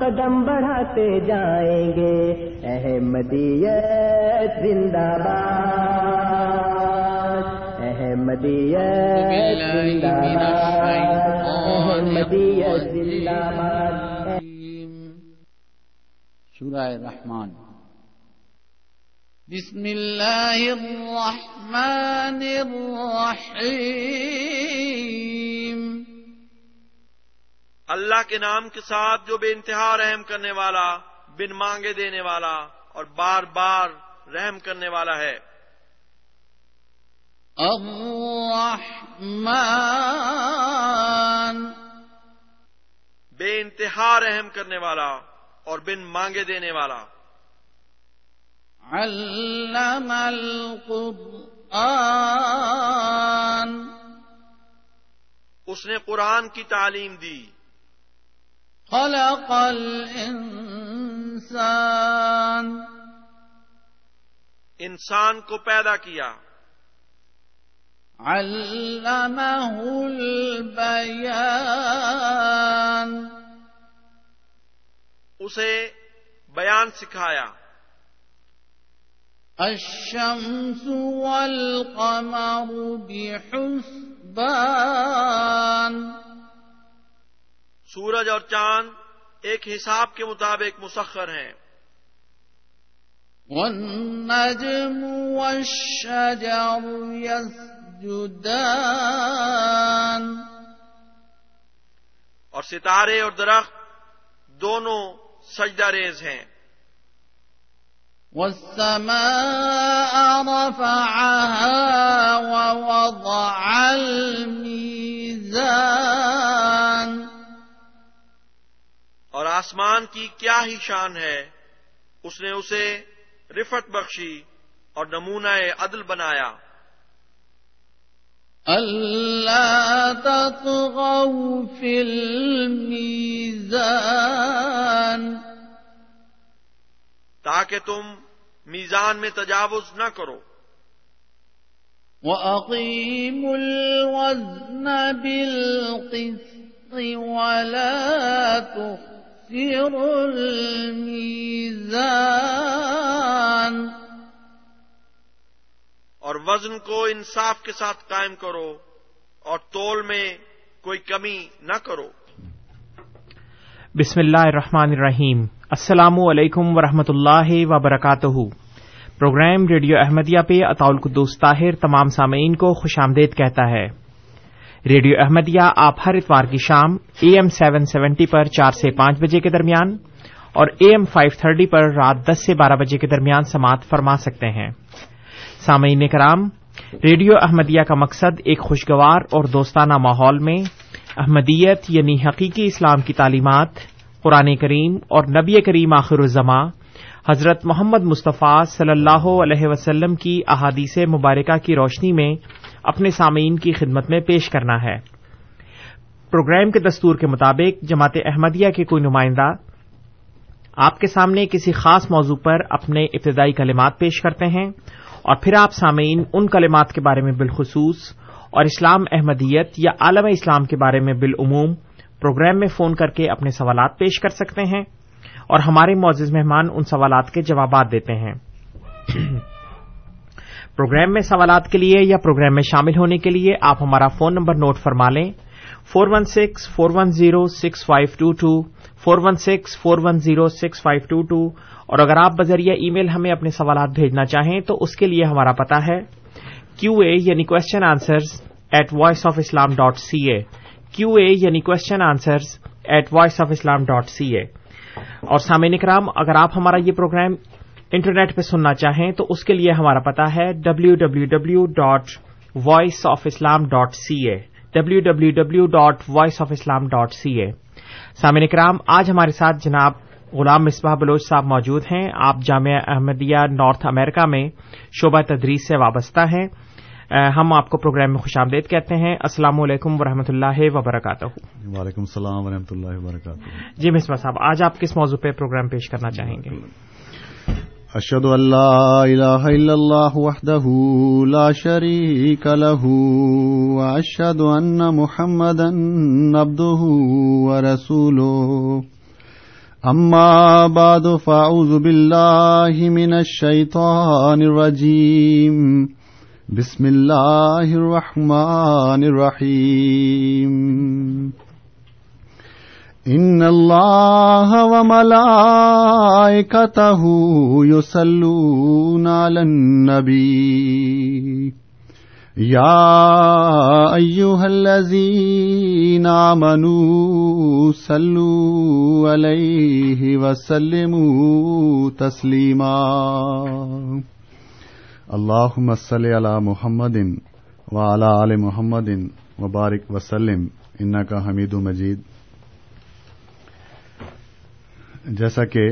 قدم بڑھاتے جائیں گے۔ احمدیت زندہ باد۔ احمدیت زندہ باد۔ احمدیت زندہ باد۔ سورہ رحمان بسم اللہ الرحمن الرحیم۔ اللہ کے نام کے ساتھ جو بے انتہا رحم کرنے والا بن مانگے دینے والا اور بار بار رحم کرنے والا ہے۔ الرحمن۔ بے انتہا رحم کرنے والا اور بن مانگے دینے والا۔ علم القرآن۔ اس نے قرآن کی تعلیم دی۔ خلق الانسان۔ انسان کو پیدا کیا۔ علمه البیان اسے بیان سکھایا۔ الشمس والقمر بحسبان۔ سورج اور چاند ایک حساب کے مطابق مسخر ہیں۔ والنجم والشجر يسجدان اور ستارے اور درخت دونوں سجدہ ریز ہیں۔ والسماء رفعها ووضع آسمان کی کیا ہی شان ہے اس نے اسے رفت بخشی اور نمونہ عدل بنایا۔ ألا تطغوا في الميزان تاکہ تم میزان میں تجاوز نہ کرو۔ وأقيموا الوزن بالقسط ولا تخسروا الميزان۔ اور وزن کو انصاف کے ساتھ قائم کرو اور تول میں کوئی کمی نہ کرو۔ بسم اللہ الرحمن الرحیم۔ السلام علیکم ورحمۃ اللہ وبرکاتہ۔ پروگرام ریڈیو احمدیہ پہ اطاول قدوس طاہر تمام سامعین کو خوش آمدید کہتا ہے۔ ریڈیو احمدیہ، آپ ہر اتوار کی شام اے ایم سیون سیونٹی پر چار سے پانچ بجے کے درمیان اور اے ایم فائیو تھرٹی پر رات دس سے بارہ بجے کے درمیان سماعت فرما سکتے ہیں۔ سامعین کرام، ریڈیو احمدیہ کا مقصد ایک خوشگوار اور دوستانہ ماحول میں احمدیت یعنی حقیقی اسلام کی تعلیمات، قرآن کریم اور نبی کریم آخر الزماں، حضرت محمد مصطفیٰ صلی اللہ علیہ وسلم کی احادیث مبارکہ کی روشنی میں اپنے سامعین کی خدمت میں پیش کرنا ہے۔ پروگرام کے دستور کے مطابق جماعت احمدیہ کے کوئی نمائندہ آپ کے سامنے کسی خاص موضوع پر اپنے ابتدائی کلمات پیش کرتے ہیں اور پھر آپ سامعین ان کلمات کے بارے میں بالخصوص اور اسلام احمدیت یا عالم اسلام کے بارے میں بالعموم پروگرام میں فون کر کے اپنے سوالات پیش کر سکتے ہیں اور ہمارے معزز مہمان ان سوالات کے جوابات دیتے ہیں۔ پروگرام میں سوالات کے لیے یا پروگرام میں شامل ہونے کے لیے آپ ہمارا فون نمبر نوٹ فرما لیں۔ Four one six, four one zero, six five two two, four one six, four one zero, six five two two. اور اگر آپ بذریعہ ای میل ہمیں اپنے سوالات بھیجنا چاہیں تو اس کے لیے ہمارا پتا ہے۔ کیو اے یعنی question answers at voice of Islam dot C A Q A یعنی question answers at voice of Islam dot C A اور سامعین کرام اگر آپ ہمارا یہ پروگرام انٹرنیٹ پہ سننا چاہیں تو اس کے لیے ہمارا پتا ہے W W W dot voice of Islam dot C A W W W dot voice of Islam dot C A سامعین کرام آج ہمارے ساتھ جناب غلام مصباح بلوچ صاحب موجود ہیں۔ آپ جامعہ احمدیہ نارتھ امریکہ میں شعبہ تدریس سے وابستہ ہیں۔ ہم آپ کو پروگرام میں خوش آمدید کہتے ہیں۔ السلام علیکم ورحمۃ اللہ وبرکاتہ۔ وعلیکم السلام ورحمۃ اللہ وبرکاتہ۔ جی مصباح صاحب آج آپ کس موضوع پہ پروگرام پیش کرنا چاہیں گے؟ اشد اللہ الہ الا اللہ وحدہ لا شریک له واشهد ان محمدا عبده ورسوله. اما بعد فاعوذ بالله من الشیطان الرجیم بسم اللہ الرحمن الرحیم ان اللہ وملائکته یصلون علی النبی یا ایها الذین آمنوا صلوا علیہ وسلموا تسلیما اللهم صل على محمد وعلى آل محمد وبارک وسلم. انك حمید مجید جیسا کہ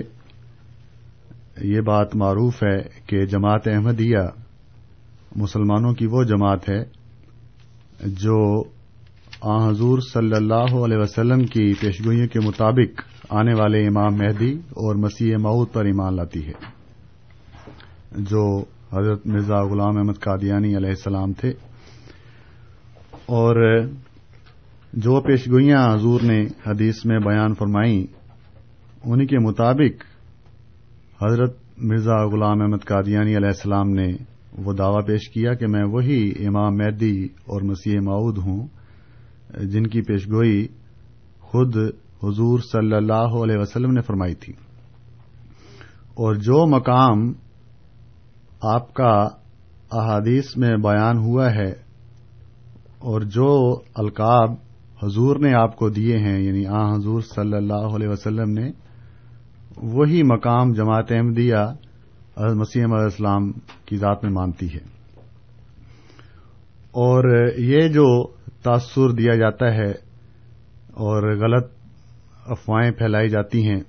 یہ بات معروف ہے کہ جماعت احمدیہ مسلمانوں کی وہ جماعت ہے جو آ حضور صلی اللہ علیہ وسلم کی پیشگوئیوں کے مطابق آنے والے امام مہدی اور مسیح معود پر ایمان لاتی ہے، جو حضرت مرزا غلام احمد قادیانی علیہ السلام تھے۔ اور جو پیشگوئیاں حضور نے حدیث میں بیان فرمائیں انہیں کے مطابق حضرت مرزا غلام احمد قادیانی علیہ السلام نے وہ دعوی پیش کیا کہ میں وہی امام مہدی اور مسیح معود ہوں، جن کی پیشگوئی خود حضور صلی اللہ علیہ وسلم نے فرمائی تھی۔ اور جو مقام آپ کا احادیث میں بیان ہوا ہے اور جو القاب حضور نے آپ کو دیے ہیں یعنی آ حضور صلی اللہ علیہ وسلم نے وہی مقام جماعت احمدیہ مسیح علیہ السلام کی ذات میں مانتی ہے۔ اور یہ جو تاثر دیا جاتا ہے اور غلط افواہیں پھیلائی جاتی ہیں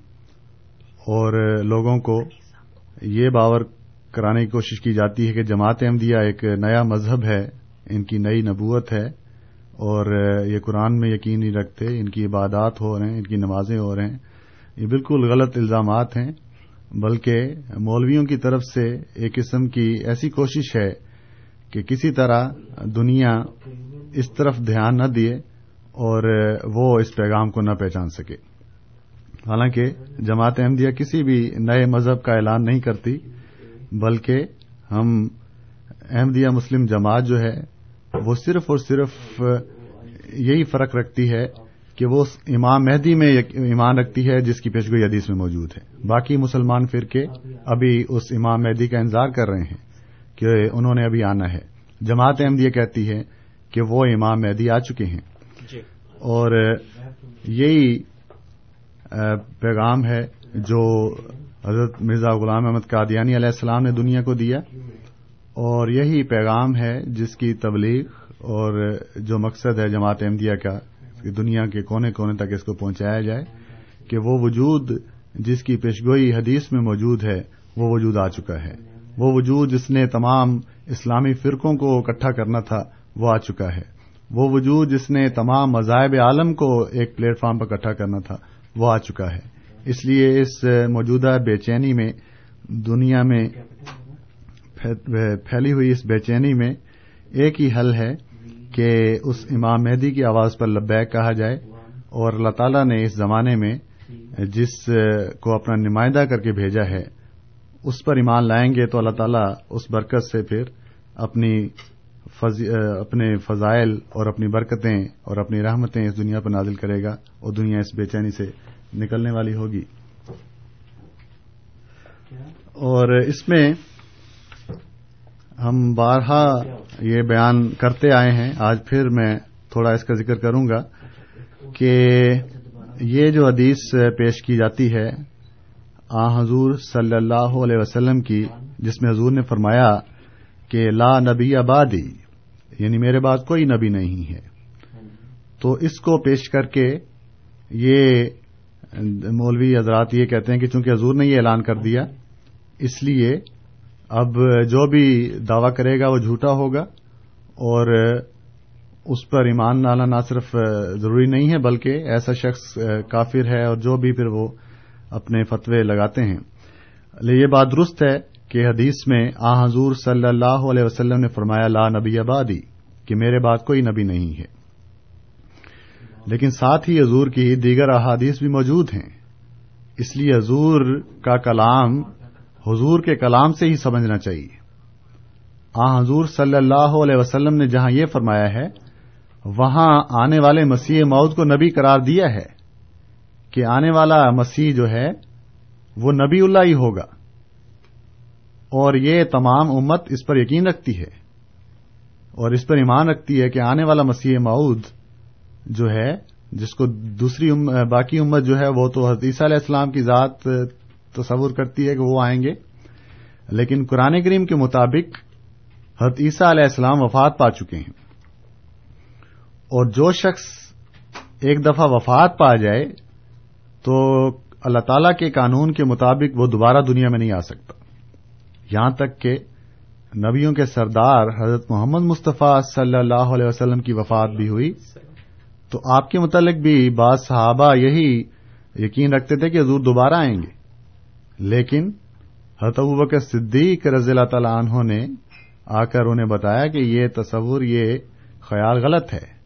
اور لوگوں کو یہ باور کرانے کی کوشش کی جاتی ہے کہ جماعت احمدیہ ایک نیا مذہب ہے، ان کی نئی نبوت ہے اور یہ قرآن میں یقین نہیں رکھتے، ان کی عبادات ہو رہے ہیں، ان کی نمازیں ہو رہے ہیں۔ یہ بالکل غلط الزامات ہیں، بلکہ مولویوں کی طرف سے ایک قسم کی ایسی کوشش ہے کہ کسی طرح دنیا اس طرف دھیان نہ دیے اور وہ اس پیغام کو نہ پہچان سکے۔ حالانکہ جماعت احمدیہ کسی بھی نئے مذہب کا اعلان نہیں کرتی، بلکہ ہم احمدیہ مسلم جماعت جو ہے، وہ صرف اور صرف یہی فرق رکھتی ہے کہ وہ امام مہدی میں ایمان رکھتی ہے جس کی پیشگوئی حدیث میں موجود ہے۔ باقی مسلمان فرقے ابھی اس امام مہدی کا انتظار کر رہے ہیں کہ انہوں نے ابھی آنا ہے۔ جماعت احمد یہ کہتی ہے کہ وہ امام مہدی آ چکے ہیں۔ جی۔ اور یہی پیغام ہے جو حضرت مرزا غلام احمد قادیانی علیہ السلام نے دنیا کو دیا۔ اور یہی پیغام ہے جس کی تبلیغ اور جو مقصد ہے جماعت احمدیہ کا دنیا کے کونے کونے تک اس کو پہنچایا جائے کہ وہ وجود جس کی پیشگوئی حدیث میں موجود ہے، وہ وجود آ چکا ہے۔ وہ وجود جس نے تمام اسلامی فرقوں کو اکٹھا کرنا تھا، وہ آ چکا ہے۔ وہ وجود جس نے تمام مذاہب عالم کو ایک پلیٹ فارم پر اکٹھا کرنا تھا، وہ آ چکا ہے۔ اس لیے اس موجودہ بے چینی میں، دنیا میں پھیلی ہوئی اس بے چینی میں ایک ہی حل ہے کہ اس امام مہدی کی آواز پر لبیک کہا جائے اور اللہ تعالیٰ نے اس زمانے میں جس کو اپنا نمائندہ کر کے بھیجا ہے، اس پر ایمان لائیں گے تو اللہ تعالیٰ اس برکت سے پھر اپنی فض... اپنے فضائل اور اپنی برکتیں اور اپنی رحمتیں اس دنیا پر نازل کرے گا اور دنیا اس بے چینی سے نکلنے والی ہوگی۔ اور اس میں ہم بارہا یہ بیان کرتے آئے ہیں۔ آج پھر میں تھوڑا اس کا ذکر کروں گا کہ یہ جو حدیث پیش کی جاتی ہے آ حضور صلی اللہ علیہ وسلم کی، جس میں حضور نے فرمایا کہ لا نبی آبادی یعنی میرے بعد کوئی نبی نہیں ہے۔ تو اس کو پیش کر کے یہ مولوی حضرات یہ کہتے ہیں کہ چونکہ حضور نے یہ اعلان کر دیا، اس لیے اب جو بھی دعوی کرے گا وہ جھوٹا ہوگا اور اس پر ایمان لانا نہ صرف ضروری نہیں ہے بلکہ ایسا شخص کافر ہے اور جو بھی پھر وہ اپنے فتوے لگاتے ہیں۔ یہ بات درست ہے کہ حدیث میں آ حضور صلی اللہ علیہ وسلم نے فرمایا، لا نبی آبادی کہ میرے بعد کوئی نبی نہیں ہے۔ لیکن ساتھ ہی حضور کی دیگر احادیث بھی موجود ہیں۔ اس لیے حضور کا کلام حضور کے کلام سے ہی سمجھنا چاہیے۔ آ، حضور صلی اللہ علیہ وسلم نے جہاں یہ فرمایا ہے، وہاں آنے والے مسیح موت کو نبی قرار دیا ہے کہ آنے والا مسیح جو ہے، وہ نبی اللہ ہی ہوگا۔ اور یہ تمام امت اس پر یقین رکھتی ہے۔ اور اس پر ایمان رکھتی ہے کہ آنے والا مسیح معود جو ہے، جس کو دوسری ام، باقی امت جو ہے، وہ تو حدیثہ علیہ السلام کی ذات تصور کرتی ہے کہ وہ آئیں گے۔ لیکن قرآن کریم کے مطابق حدیثہ علیہ السلام وفات پا چکے ہیں۔ اور جو شخص ایک دفعہ وفات پا جائے تو اللہ تعالی کے قانون کے مطابق وہ دوبارہ دنیا میں نہیں آ سکتا۔ یہاں تک کہ نبیوں کے سردار حضرت محمد مصطفیٰ صلی اللہ علیہ وسلم کی وفات بھی ہوئی۔ تو آپ کے متعلق بھی بعض صحابہ یہی یقین رکھتے تھے کہ حضور دوبارہ آئیں گے۔ لیکن حضرت بکر صدیق رضی اللہ تعالی عنہ نے آ کر انہیں بتایا کہ یہ تصور، یہ خیال غلط ہے۔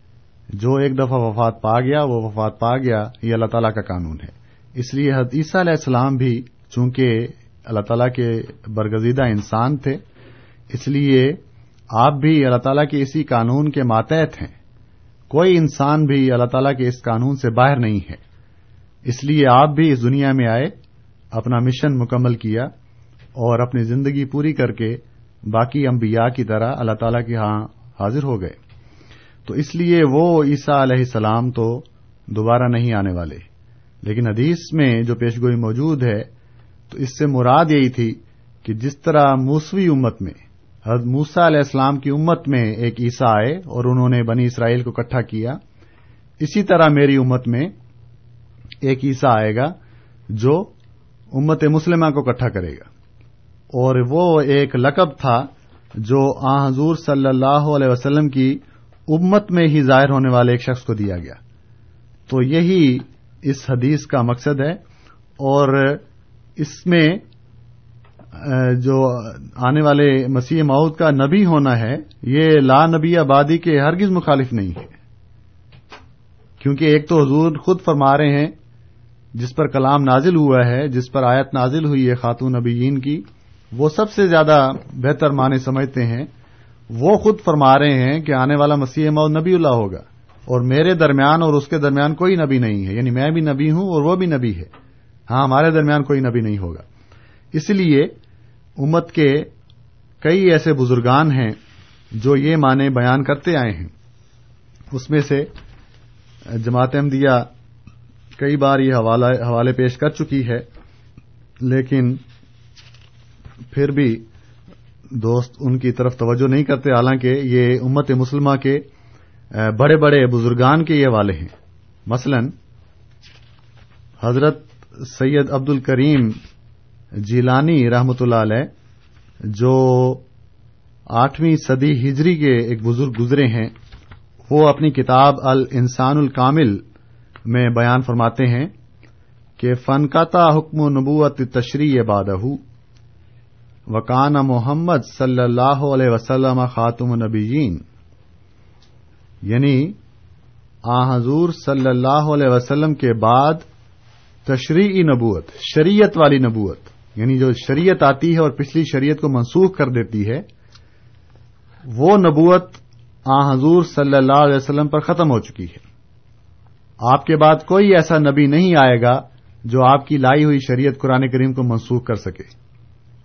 جو ایک دفعہ وفات پا گیا، وہ وفات پا گیا، یہ اللہ تعالیٰ کا قانون ہے۔ اس لیے حد عیسیٰ علیہ السلام بھی چونکہ اللہ تعالیٰ کے برگزیدہ انسان تھے، اس لیے آپ بھی اللہ تعالیٰ کے اسی قانون کے ماتحت ہیں۔ کوئی انسان بھی اللہ تعالیٰ کے اس قانون سے باہر نہیں ہے۔ اس لیے آپ بھی اس دنیا میں آئے اپنا مشن مکمل کیا اور اپنی زندگی پوری کر کے باقی انبیاء کی طرح اللہ تعالیٰ کے ہاں حاضر ہو گئے۔ تو اس لیے وہ عیسیٰ علیہ السلام تو دوبارہ نہیں آنے والے۔ لیکن حدیث میں جو پیشگوئی موجود ہے، تو اس سے مراد یہی تھی کہ جس طرح موسوی امت میں، حضرت موسا علیہ السلام کی امت میں ایک عیسیٰ آئے اور انہوں نے بنی اسرائیل کو اکٹھا کیا، اسی طرح میری امت میں ایک عیسیٰ آئے گا جو امت مسلمہ کو اکٹھا کرے گا۔ اور وہ ایک لقب تھا جو آ حضور صلی اللہ علیہ وسلم کی امت میں ہی ظاہر ہونے والے ایک شخص کو دیا گیا۔ تو یہی اس حدیث کا مقصد ہے۔ اور اس میں جو آنے والے مسیح ماؤد کا نبی ہونا ہے، یہ لا نبی آبادی کے ہرگز مخالف نہیں ہے۔ کیونکہ ایک تو حضور خود فرما رہے ہیں جس پر کلام نازل ہوا ہے، جس پر آیت نازل ہوئی ہے خاتون نبیین کی، وہ سب سے زیادہ بہتر معنی سمجھتے ہیں۔ وہ خود فرما رہے ہیں کہ آنے والا مسیح مود نبی اللہ ہوگا۔ اور میرے درمیان اور اس کے درمیان کوئی نبی نہیں ہے۔ یعنی میں بھی نبی ہوں اور وہ بھی نبی ہے۔ ہاں ہمارے درمیان کوئی نبی نہیں ہوگا۔ اس لیے امت کے کئی ایسے بزرگان ہیں جو یہ معنی بیان کرتے آئے ہیں۔ اس میں سے جماعت احمدیہ کئی بار یہ حوالے پیش کر چکی ہے، لیکن پھر بھی دوست ان کی طرف توجہ نہیں کرتے، حالانکہ یہ امت مسلمہ کے بڑے بڑے بزرگان کے یہ والے ہیں۔ مثلا، حضرت سید عبد الکریم جیلانی رحمت اللہ علیہ، جو آٹھویں صدی ہجری کے ایک بزرگ گزرے ہیں، وہ اپنی کتاب ال انسان الکامل میں بیان فرماتے ہیں کہ فنکاتا حکم و نبوت تشریح بادہ وکان محمد صلی اللہ علیہ وسلم خاتم النبیین یعنی آ حضور صلی اللہ علیہ وسلم کے بعد تشریعی نبوت، شریعت والی نبوت یعنی جو شریعت آتی ہے اور پچھلی شریعت کو منسوخ کر دیتی ہے، وہ نبوت آ حضور صلی اللہ علیہ وسلم پر ختم ہو چکی ہے۔ آپ کے بعد کوئی ایسا نبی نہیں آئے گا جو آپ کی لائی ہوئی شریعت قرآن کریم کو منسوخ کر سکے۔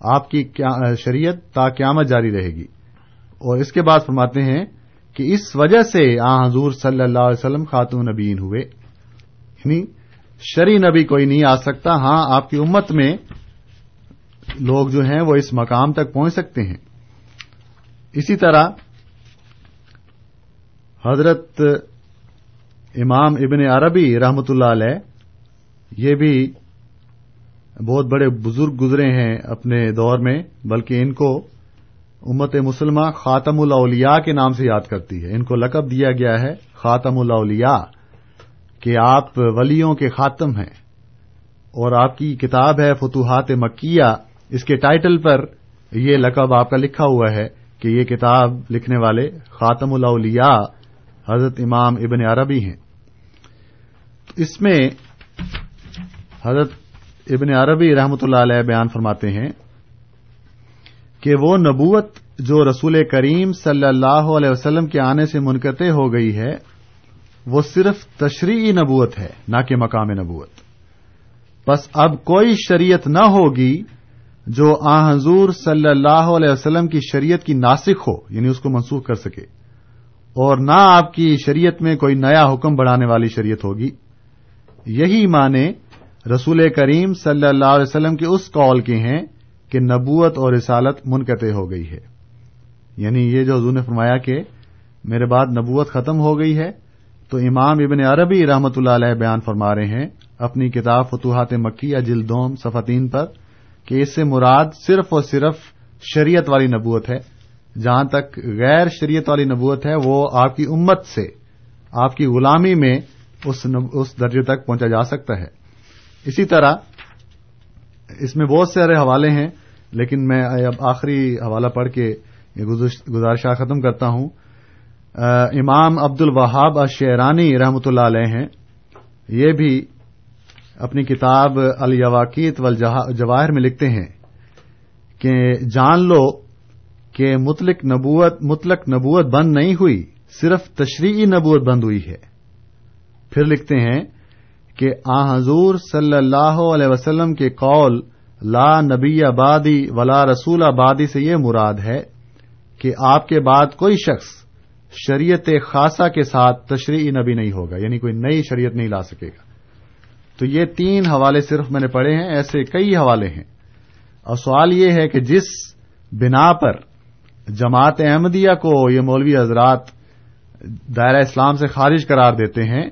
آپ کی شریعت تا قیامت جاری رہے گی۔ اور اس کے بعد فرماتے ہیں کہ اس وجہ سے آ حضور صلی اللہ علیہ وسلم خاتون نبین ہوئے۔ یعنی شری نبی کوئی نہیں آ سکتا۔ ہاں آپ کی امت میں لوگ جو ہیں وہ اس مقام تک پہنچ سکتے ہیں۔ اسی طرح حضرت امام ابن عربی رحمت اللہ علیہ، یہ بھی بہت بڑے بزرگ گزرے ہیں اپنے دور میں، بلکہ ان کو امت مسلمہ خاتم الاولیاء کے نام سے یاد کرتی ہے۔ ان کو لقب دیا گیا ہے خاتم الاولیاء، کہ آپ ولیوں کے خاتم ہیں۔ اور آپ کی کتاب ہے فتوحات مکیہ، اس کے ٹائٹل پر یہ لقب آپ کا لکھا ہوا ہے کہ یہ کتاب لکھنے والے خاتم الاولیاء حضرت امام ابن عربی ہیں۔ اس میں حضرت ابن عربی رحمۃ اللہ علیہ بیان فرماتے ہیں کہ وہ نبوت جو رسول کریم صلی اللہ علیہ وسلم کے آنے سے منقطع ہو گئی ہے، وہ صرف تشریعی نبوت ہے، نہ کہ مقام نبوت۔ بس اب کوئی شریعت نہ ہوگی جو آ حضور صلی اللہ علیہ وسلم کی شریعت کی ناسک ہو یعنی اس کو منسوخ کر سکے۔ اور نہ آپ کی شریعت میں کوئی نیا حکم بڑھانے والی شریعت ہوگی۔ یہی معنی رسول کریم صلی اللہ علیہ وسلم کے اس قول کے ہیں کہ نبوت اور رسالت منقطع ہو گئی ہے۔ یعنی یہ جو حضور نے فرمایا کہ میرے بعد نبوت ختم ہو گئی ہے، تو امام ابن عربی رحمت اللہ علیہ بیان فرما رہے ہیں اپنی کتاب فتوحات مکی یا جلدوم صفتین پر کہ اس سے مراد صرف اور صرف شریعت والی نبوت ہے۔ جہاں تک غیر شریعت والی نبوت ہے، وہ آپ کی امت سے، آپ کی غلامی میں اس درجے تک پہنچا جا سکتا ہے۔ اسی طرح، اس میں بہت سارے حوالے ہیں، لیکن میں اب آخری حوالہ پڑھ کے گزارشہ ختم کرتا ہوں۔ امام عبد الوہاب اشیرانی رحمۃ اللہ علیہ ہیں۔ یہ بھی اپنی کتاب الیواقیت والجواہر میں لکھتے ہیں کہ جان لو کہ مطلق نبوت مطلق نبوت بند نہیں ہوئی، صرف تشریعی نبوت بند ہوئی ہے۔ پھر لکھتے ہیں کہ آ حضور صلی اللہ علیہ وسلم کے قول لا نبی آبادی ولا رسول آبادی سے یہ مراد ہے کہ آپ کے بعد کوئی شخص شریعت خاصہ کے ساتھ تشریعی نبی نہیں ہوگا یعنی کوئی نئی شریعت نہیں لا سکے گا۔ تو یہ تین حوالے صرف میں نے پڑھے ہیں، ایسے کئی حوالے ہیں۔ اور سوال یہ ہے کہ جس بنا پر جماعت احمدیہ کو یہ مولوی حضرات دائرہ اسلام سے خارج قرار دیتے ہیں،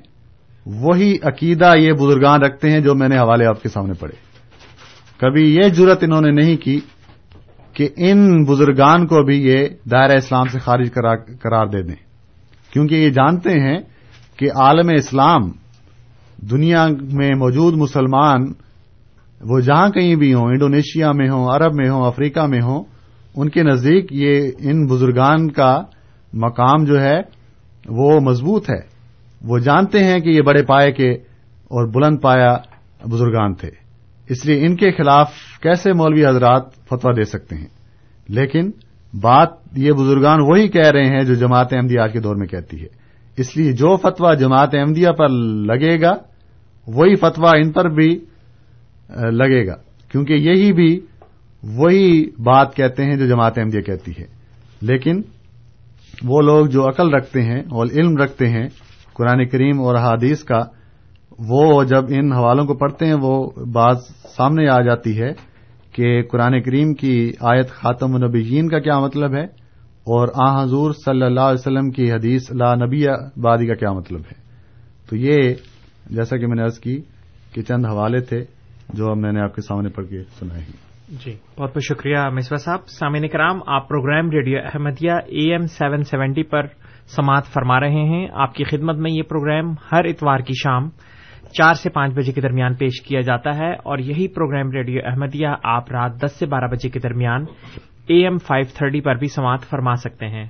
وہی عقیدہ یہ بزرگان رکھتے ہیں جو میں نے حوالے آپ کے سامنے پڑھے۔ کبھی یہ جرت انہوں نے نہیں کی کہ ان بزرگان کو بھی یہ دائرہ اسلام سے خارج قرار دے دیں۔ کیونکہ یہ جانتے ہیں کہ عالم اسلام دنیا میں موجود مسلمان وہ جہاں کہیں بھی ہوں، انڈونیشیا میں ہوں، عرب میں ہوں، افریقہ میں ہوں ان کے نزدیک یہ ان بزرگان کا مقام جو ہے وہ مضبوط ہے۔ وہ جانتے ہیں کہ یہ بڑے پائے کے اور بلند پایا بزرگان تھے۔ اس لیے ان کے خلاف کیسے مولوی حضرات فتوا دے سکتے ہیں؟ لیکن بات یہ بزرگان وہی کہہ رہے ہیں جو جماعت احمدیہ آج کے دور میں کہتی ہے۔ اس لیے جو فتوا جماعت احمدیہ پر لگے گا، وہی فتوا ان پر بھی لگے گا۔ کیونکہ یہی بھی وہی بات کہتے ہیں جو جماعت احمدیہ کہتی ہے۔ لیکن وہ لوگ جو عقل رکھتے ہیں اور علم رکھتے ہیں قرآن کریم اور حادیث کا، وہ جب ان حوالوں کو پڑھتے ہیں، وہ بات سامنے آ جاتی ہے کہ قرآن کریم کی آیت خاتم النبیین کا کیا مطلب ہے اور آ حضور صلی اللہ علیہ وسلم کی حدیث لا نبی بادی کا کیا مطلب ہے۔ تو یہ جیسا کہ میں نے عرض کی کہ چند حوالے تھے جو اب میں نے آپ کے سامنے پڑھ کے سنائے ہیں۔ جی۔ بہت بہت شکریہ مصباح صاحب۔ سامعین کرام، آپ programme radio Ahmadiyya A M seven seventy پر سماعت فرما رہے ہیں۔ آپ کی خدمت میں یہ پروگرام ہر اتوار کی شام چار سے پانچ بجے کے درمیان پیش کیا جاتا ہے اور یہی پروگرام ریڈیو احمدیہ آپ رات دس سے بارہ بجے کے درمیان اے ایم فائیو تھرٹی پر بھی سماعت فرما سکتے ہیں۔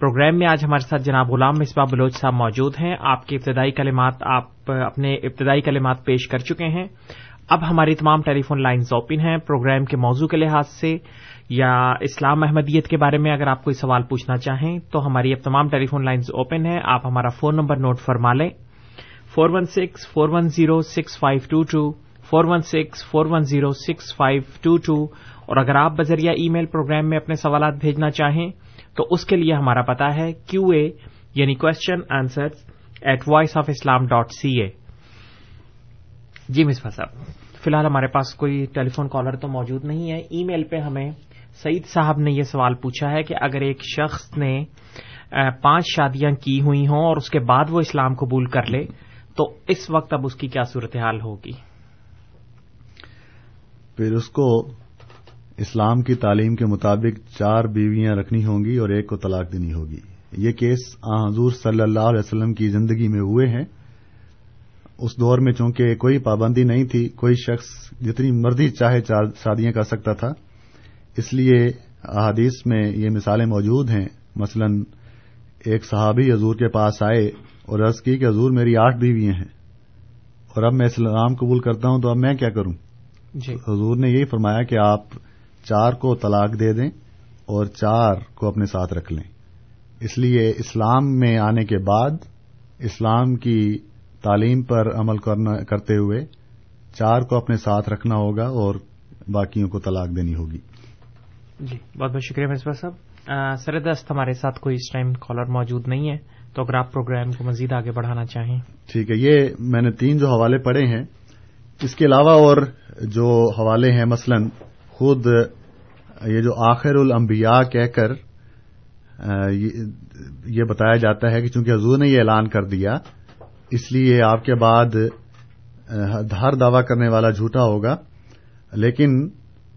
پروگرام میں آج ہمارے ساتھ جناب غلام مصباح بلوچ صاحب موجود ہیں۔ آپ کے ابتدائی کلمات آپ اپنے ابتدائی کلمات پیش کر چکے ہیں۔ اب ہماری تمام ٹیلی فون لائنز اوپن ہیں پروگرام کے موضوع کے لحاظ سے یا اسلام احمدیت کے بارے میں اگر آپ کوئی سوال پوچھنا چاہیں تو ہماری اب تمام ٹیلی فون لائنز اوپن ہیں آپ ہمارا فون نمبر نوٹ فرما لیں four one six four one zero six five two two four one six four one zero six five two two اور اگر آپ بذریعہ ای میل پروگرام میں اپنے سوالات بھیجنا چاہیں تو اس کے لیے ہمارا پتا ہے کیو اے یعنی question answer at voice of Islam dot C A جی مصفا صاحب، فی الحال ہمارے پاس کوئی ٹیلی فون کالر تو موجود نہیں ہے۔ ای میل پہ ہمیں سعید صاحب نے یہ سوال پوچھا ہے کہ اگر ایک شخص نے پانچ شادیاں کی ہوئی ہوں اور اس کے بعد وہ اسلام قبول کر لے، تو اس وقت اب اس کی کیا صورتحال ہوگی؟ پھر اس کو اسلام کی تعلیم کے مطابق چار بیویاں رکھنی ہوں گی اور ایک کو طلاق دینی ہوگی۔ یہ کیس حضور صلی اللہ علیہ وسلم کی زندگی میں ہوئے ہیں۔ اس دور میں چونکہ کوئی پابندی نہیں تھی کوئی شخص جتنی مرضی چاہے شادیاں کر سکتا تھا۔ اس لیے احادیث میں یہ مثالیں موجود ہیں۔ مثلا ایک صحابی حضور کے پاس آئے اور عرض کی کہ حضور میری آٹھ بیویاں ہیں اور اب میں اسلام قبول کرتا ہوں تو اب میں کیا کروں؟ جی۔ حضور نے یہی فرمایا کہ آپ چار کو طلاق دے دیں اور چار کو اپنے ساتھ رکھ لیں۔ اس لیے اسلام میں آنے کے بعد اسلام کی تعلیم پر عمل کرتے ہوئے چار کو اپنے ساتھ رکھنا ہوگا اور باقیوں کو طلاق دینی ہوگی۔ جی بہت بہت شکریہ مصباح صاحب۔ سر دست ہمارے ساتھ کوئی اس ٹائم کالر موجود نہیں ہے تو اگر آپ پروگرام کو مزید آگے بڑھانا چاہیں۔ ٹھیک ہے یہ میں نے تین جو حوالے پڑھے ہیں اس کے علاوہ اور جو حوالے ہیں مثلا خود یہ جو آخر الانبیاء کہہ کر یہ بتایا جاتا ہے کہ چونکہ حضور نے یہ اعلان کر دیا اس لیے آپ کے بعد ہر دعوی کرنے والا جھوٹا ہوگا، لیکن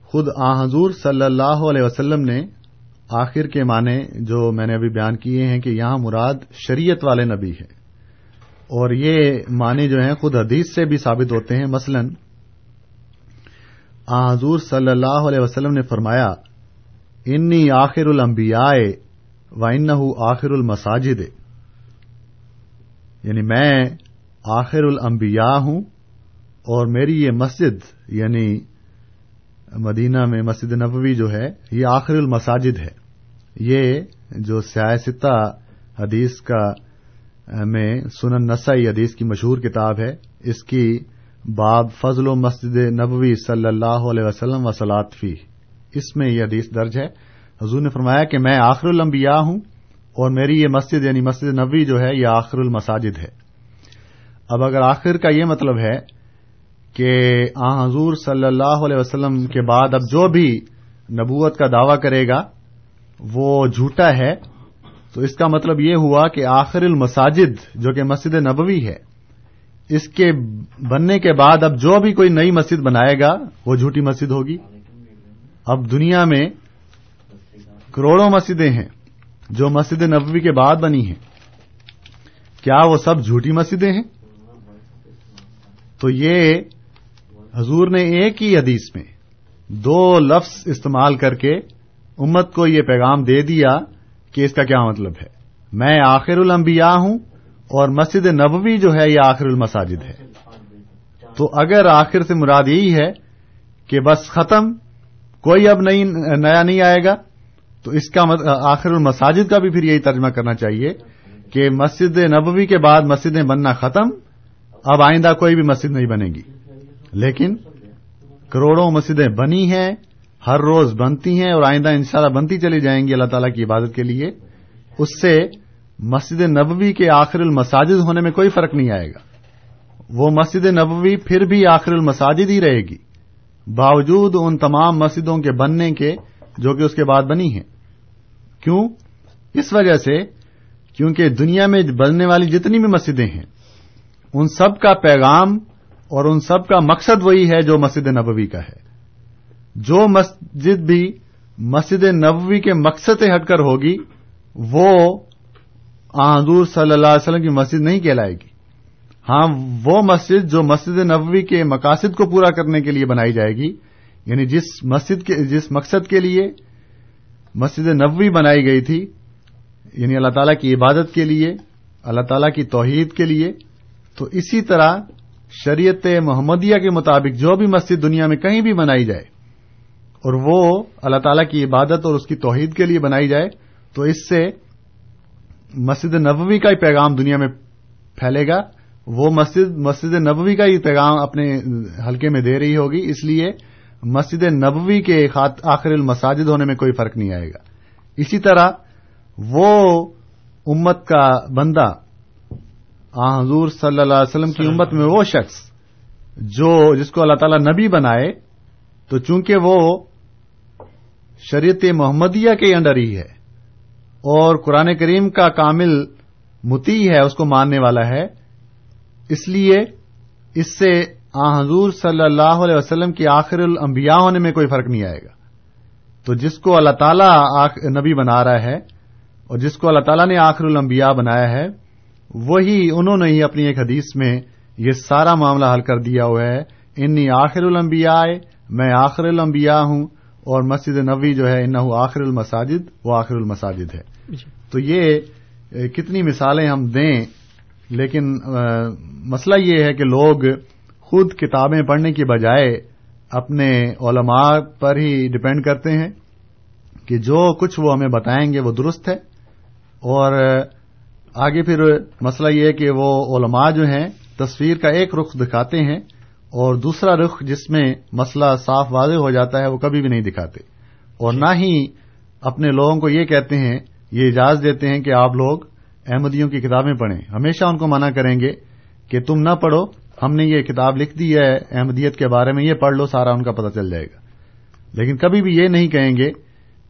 خود آ، حضور صلی اللہ علیہ وسلم نے آخر کے معنی جو میں نے ابھی بیان کیے ہیں کہ یہاں مراد شریعت والے نبی ہے اور یہ معنی جو ہیں خود حدیث سے بھی ثابت ہوتے ہیں۔ مثلا حضور صلی اللہ علیہ وسلم نے فرمایا، انی آخر الانبیاء و ان آخر المساجد. یعنی میں آخر الانبیاء ہوں اور میری یہ مسجد یعنی مدینہ میں مسجد نبوی جو ہے، یہ آخر المساجد ہے۔ یہ جو سیاستہ حدیث کا میں سنن نسائی حدیث کی مشہور کتاب ہے۔ اس کی باب فضل و مسجد نبوی صلی اللہ علیہ وسلم و فی اس میں یہ حدیث درج ہے۔ حضور نے فرمایا کہ میں آخر الانبیاء ہوں اور میری یہ مسجد یعنی مسجد نبوی جو ہے، یہ آخر المساجد ہے۔ اب اگر آخر کا یہ مطلب ہے کہ آ حضور صلی اللہ علیہ وسلم کے بعد اب جو بھی نبوت کا دعوی کرے گا، وہ جھوٹا ہے۔ تو اس کا مطلب یہ ہوا کہ آخر المساجد جو کہ مسجد نبوی ہے، اس کے بننے کے بعد اب جو بھی کوئی نئی مسجد بنائے گا، وہ جھوٹی مسجد ہوگی۔ اب دنیا میں کروڑوں مسجدیں ہیں۔ جو مسجد نبوی کے بعد بنی ہیں۔ کیا وہ سب جھوٹی مسجدیں ہیں؟ تو یہ حضور نے ایک ہی حدیث میں دو لفظ استعمال کر کے امت کو یہ پیغام دے دیا کہ اس کا کیا مطلب ہے۔ میں آخر الانبیاء ہوں اور مسجد نبوی جو ہے یہ آخر المساجد ہے۔ تو اگر آخر سے مراد یہی ہے کہ بس ختم، کوئی اب نئی نیا نہیں آئے گا تو اس کا آخر المساجد کا بھی پھر یہی ترجمہ کرنا چاہیے کہ مسجد نبوی کے بعد مسجدیں بننا ختم، اب آئندہ کوئی بھی مسجد نہیں بنے گی۔ لیکن کروڑوں مسجدیں بنی ہیں، ہر روز بنتی ہیں اور آئندہ انشاءاللہ بنتی چلی جائیں گی اللہ تعالیٰ کی عبادت کے لیے۔ اس سے مسجد نبوی کے آخر المساجد ہونے میں کوئی فرق نہیں آئے گا۔ وہ مسجد نبوی پھر بھی آخر المساجد ہی رہے گی۔ باوجود ان تمام مسجدوں کے بننے کے جو کہ اس کے بعد بنی ہیں۔ کیوں؟ اس وجہ سے کیونکہ دنیا میں بننے والی جتنی بھی مسجدیں ہیں، ان سب کا پیغام اور ان سب کا مقصد وہی ہے جو مسجد نبوی کا ہے۔ جو مسجد بھی مسجد نبوی کے مقصد سے ہٹ کر ہوگی، وہ حضور صلی اللہ علیہ وسلم کی مسجد نہیں کہلائے گی۔ ہاں وہ مسجد جو مسجد نبوی کے مقاصد کو پورا کرنے کے لیے بنائی جائے گی یعنی جس مسجد کے جس مقصد کے لیے مسجد نبوی بنائی گئی تھی یعنی اللہ تعالیٰ کی عبادت کے لیے، اللہ تعالیٰ کی توحید کے لیے، تو اسی طرح شریعت محمدیہ کے مطابق جو بھی مسجد دنیا میں کہیں بھی بنائی جائے، اور وہ اللہ تعالیٰ کی عبادت اور اس کی توحید کے لیے بنائی جائے، تو اس سے مسجد نبوی کا ہی پیغام دنیا میں پھیلے گا۔ وہ مسجد مسجد نبوی کا ہی پیغام اپنے حلقے میں دے رہی ہوگی، اس لیے مسجد نبوی کے آخر المساجد ہونے میں کوئی فرق نہیں آئے گا۔ اسی طرح وہ امت کا بندہ آ حضور صلی اللہ علیہ وسلم کی امت میں وہ شخص جو جس کو اللہ تعالی نبی بنائے تو چونکہ وہ شریعت محمدیہ کے انڈر ہی ہے اور قرآن کریم کا کامل متی ہے اس کو ماننے والا ہے اس لیے اس سے آ حضور صلی اللہ علیہ وسلم کی آخر الانبیاء ہونے میں کوئی فرق نہیں آئے گا۔ تو جس کو اللہ تعالی نبی بنا رہا ہے اور جس کو اللہ تعالیٰ نے آخر الانبیاء بنایا ہے وہی انہوں نے ہی اپنی ایک حدیث میں یہ سارا معاملہ حل کر دیا ہوا ہے۔ انی آخر الانبیاء میں آخر الانبیاء ہوں اور مسجد نبی جو ہے انہوں آخر المساجد وہ آخر المساجد ہے۔ جی۔ تو یہ کتنی مثالیں ہم دیں لیکن مسئلہ یہ ہے کہ لوگ خود کتابیں پڑھنے کی بجائے اپنے علماء پر ہی ڈپینڈ کرتے ہیں کہ جو کچھ وہ ہمیں بتائیں گے وہ درست ہے۔ اور آگے پھر مسئلہ یہ ہے کہ وہ علماء جو ہیں، تصویر کا ایک رخ دکھاتے ہیں اور دوسرا رخ جس میں مسئلہ صاف واضح ہو جاتا ہے وہ کبھی بھی نہیں دکھاتے۔ اور نہ ہی اپنے لوگوں کو یہ کہتے ہیں، یہ اجازت دیتے ہیں کہ آپ لوگ احمدیوں کی کتابیں پڑھیں۔ ہمیشہ ان کو منع کریں گے کہ تم نہ پڑھو۔ ہم نے یہ کتاب لکھ دی ہے، احمدیت کے بارے میں یہ پڑھ لو، سارا ان کا پتہ چل جائے گا۔ لیکن کبھی بھی یہ نہیں کہیں گے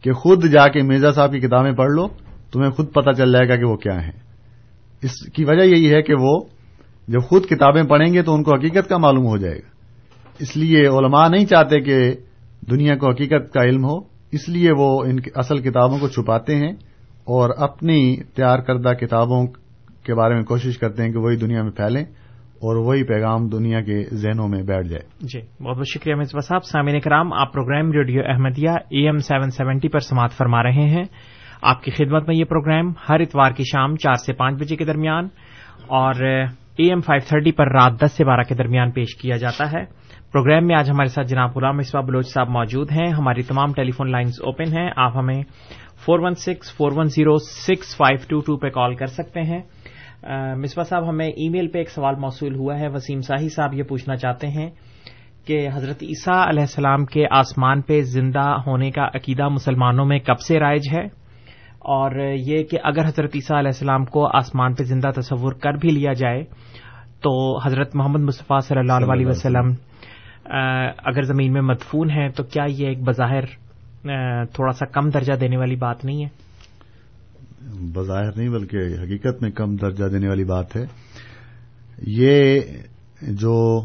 کہ خود جا کے مرزا صاحب کی کتابیں پڑھ لو، تمہیں خود پتہ چل جائے گا کہ وہ کیا ہیں۔ اس کی وجہ یہی ہے کہ وہ جب خود کتابیں پڑھیں گے تو ان کو حقیقت کا معلوم ہو جائے گا۔ اس لیے علماء نہیں چاہتے کہ دنیا کو حقیقت کا علم ہو، اس لیے وہ ان اصل کتابوں کو چھپاتے ہیں اور اپنی تیار کردہ کتابوں کے بارے میں کوشش کرتے ہیں کہ وہی دنیا میں پھیلیں۔ اور وہی پیغام دنیا کے ذہنوں میں بیٹھ جائے۔ جی بہت بہت شکریہ مصباح صاحب۔ سامعین کرام، آپ programme radio Ahmadiyya A M seven seventy پر سماعت فرما رہے ہیں۔ آپ کی خدمت میں یہ پروگرام ہر اتوار کی شام چار سے پانچ بجے کے درمیان اور اے ایم فائیو تھرٹی پر رات دس سے بارہ کے درمیان پیش کیا جاتا ہے۔ پروگرام میں آج ہمارے ساتھ جناب غلام مصباح بلوچ صاحب موجود ہیں۔ ہماری تمام ٹیلی فون لائنز اوپن ہیں۔ آپ ہمیں four one six four one zero six five two two پہ کال کر سکتے ہیں۔ مصباح صاحب ہمیں ای میل پہ ایک سوال موصول ہوا ہے۔ وسیم ساہی صاحب یہ پوچھنا چاہتے ہیں کہ حضرت عیسیٰ علیہ السلام کے آسمان پہ زندہ ہونے کا عقیدہ مسلمانوں میں کب سے رائج ہے؟ اور یہ کہ اگر حضرت عیسیٰ علیہ السلام کو آسمان پہ زندہ تصور کر بھی لیا جائے تو حضرت محمد مصطفیٰ صلی اللہ علیہ وسلم اگر زمین میں مدفون ہے تو کیا یہ ایک بظاہر تھوڑا سا کم درجہ دینے والی بات نہیں ہے؟ بظاہر نہیں بلکہ حقیقت میں کم درجہ دینے والی بات ہے۔ یہ جو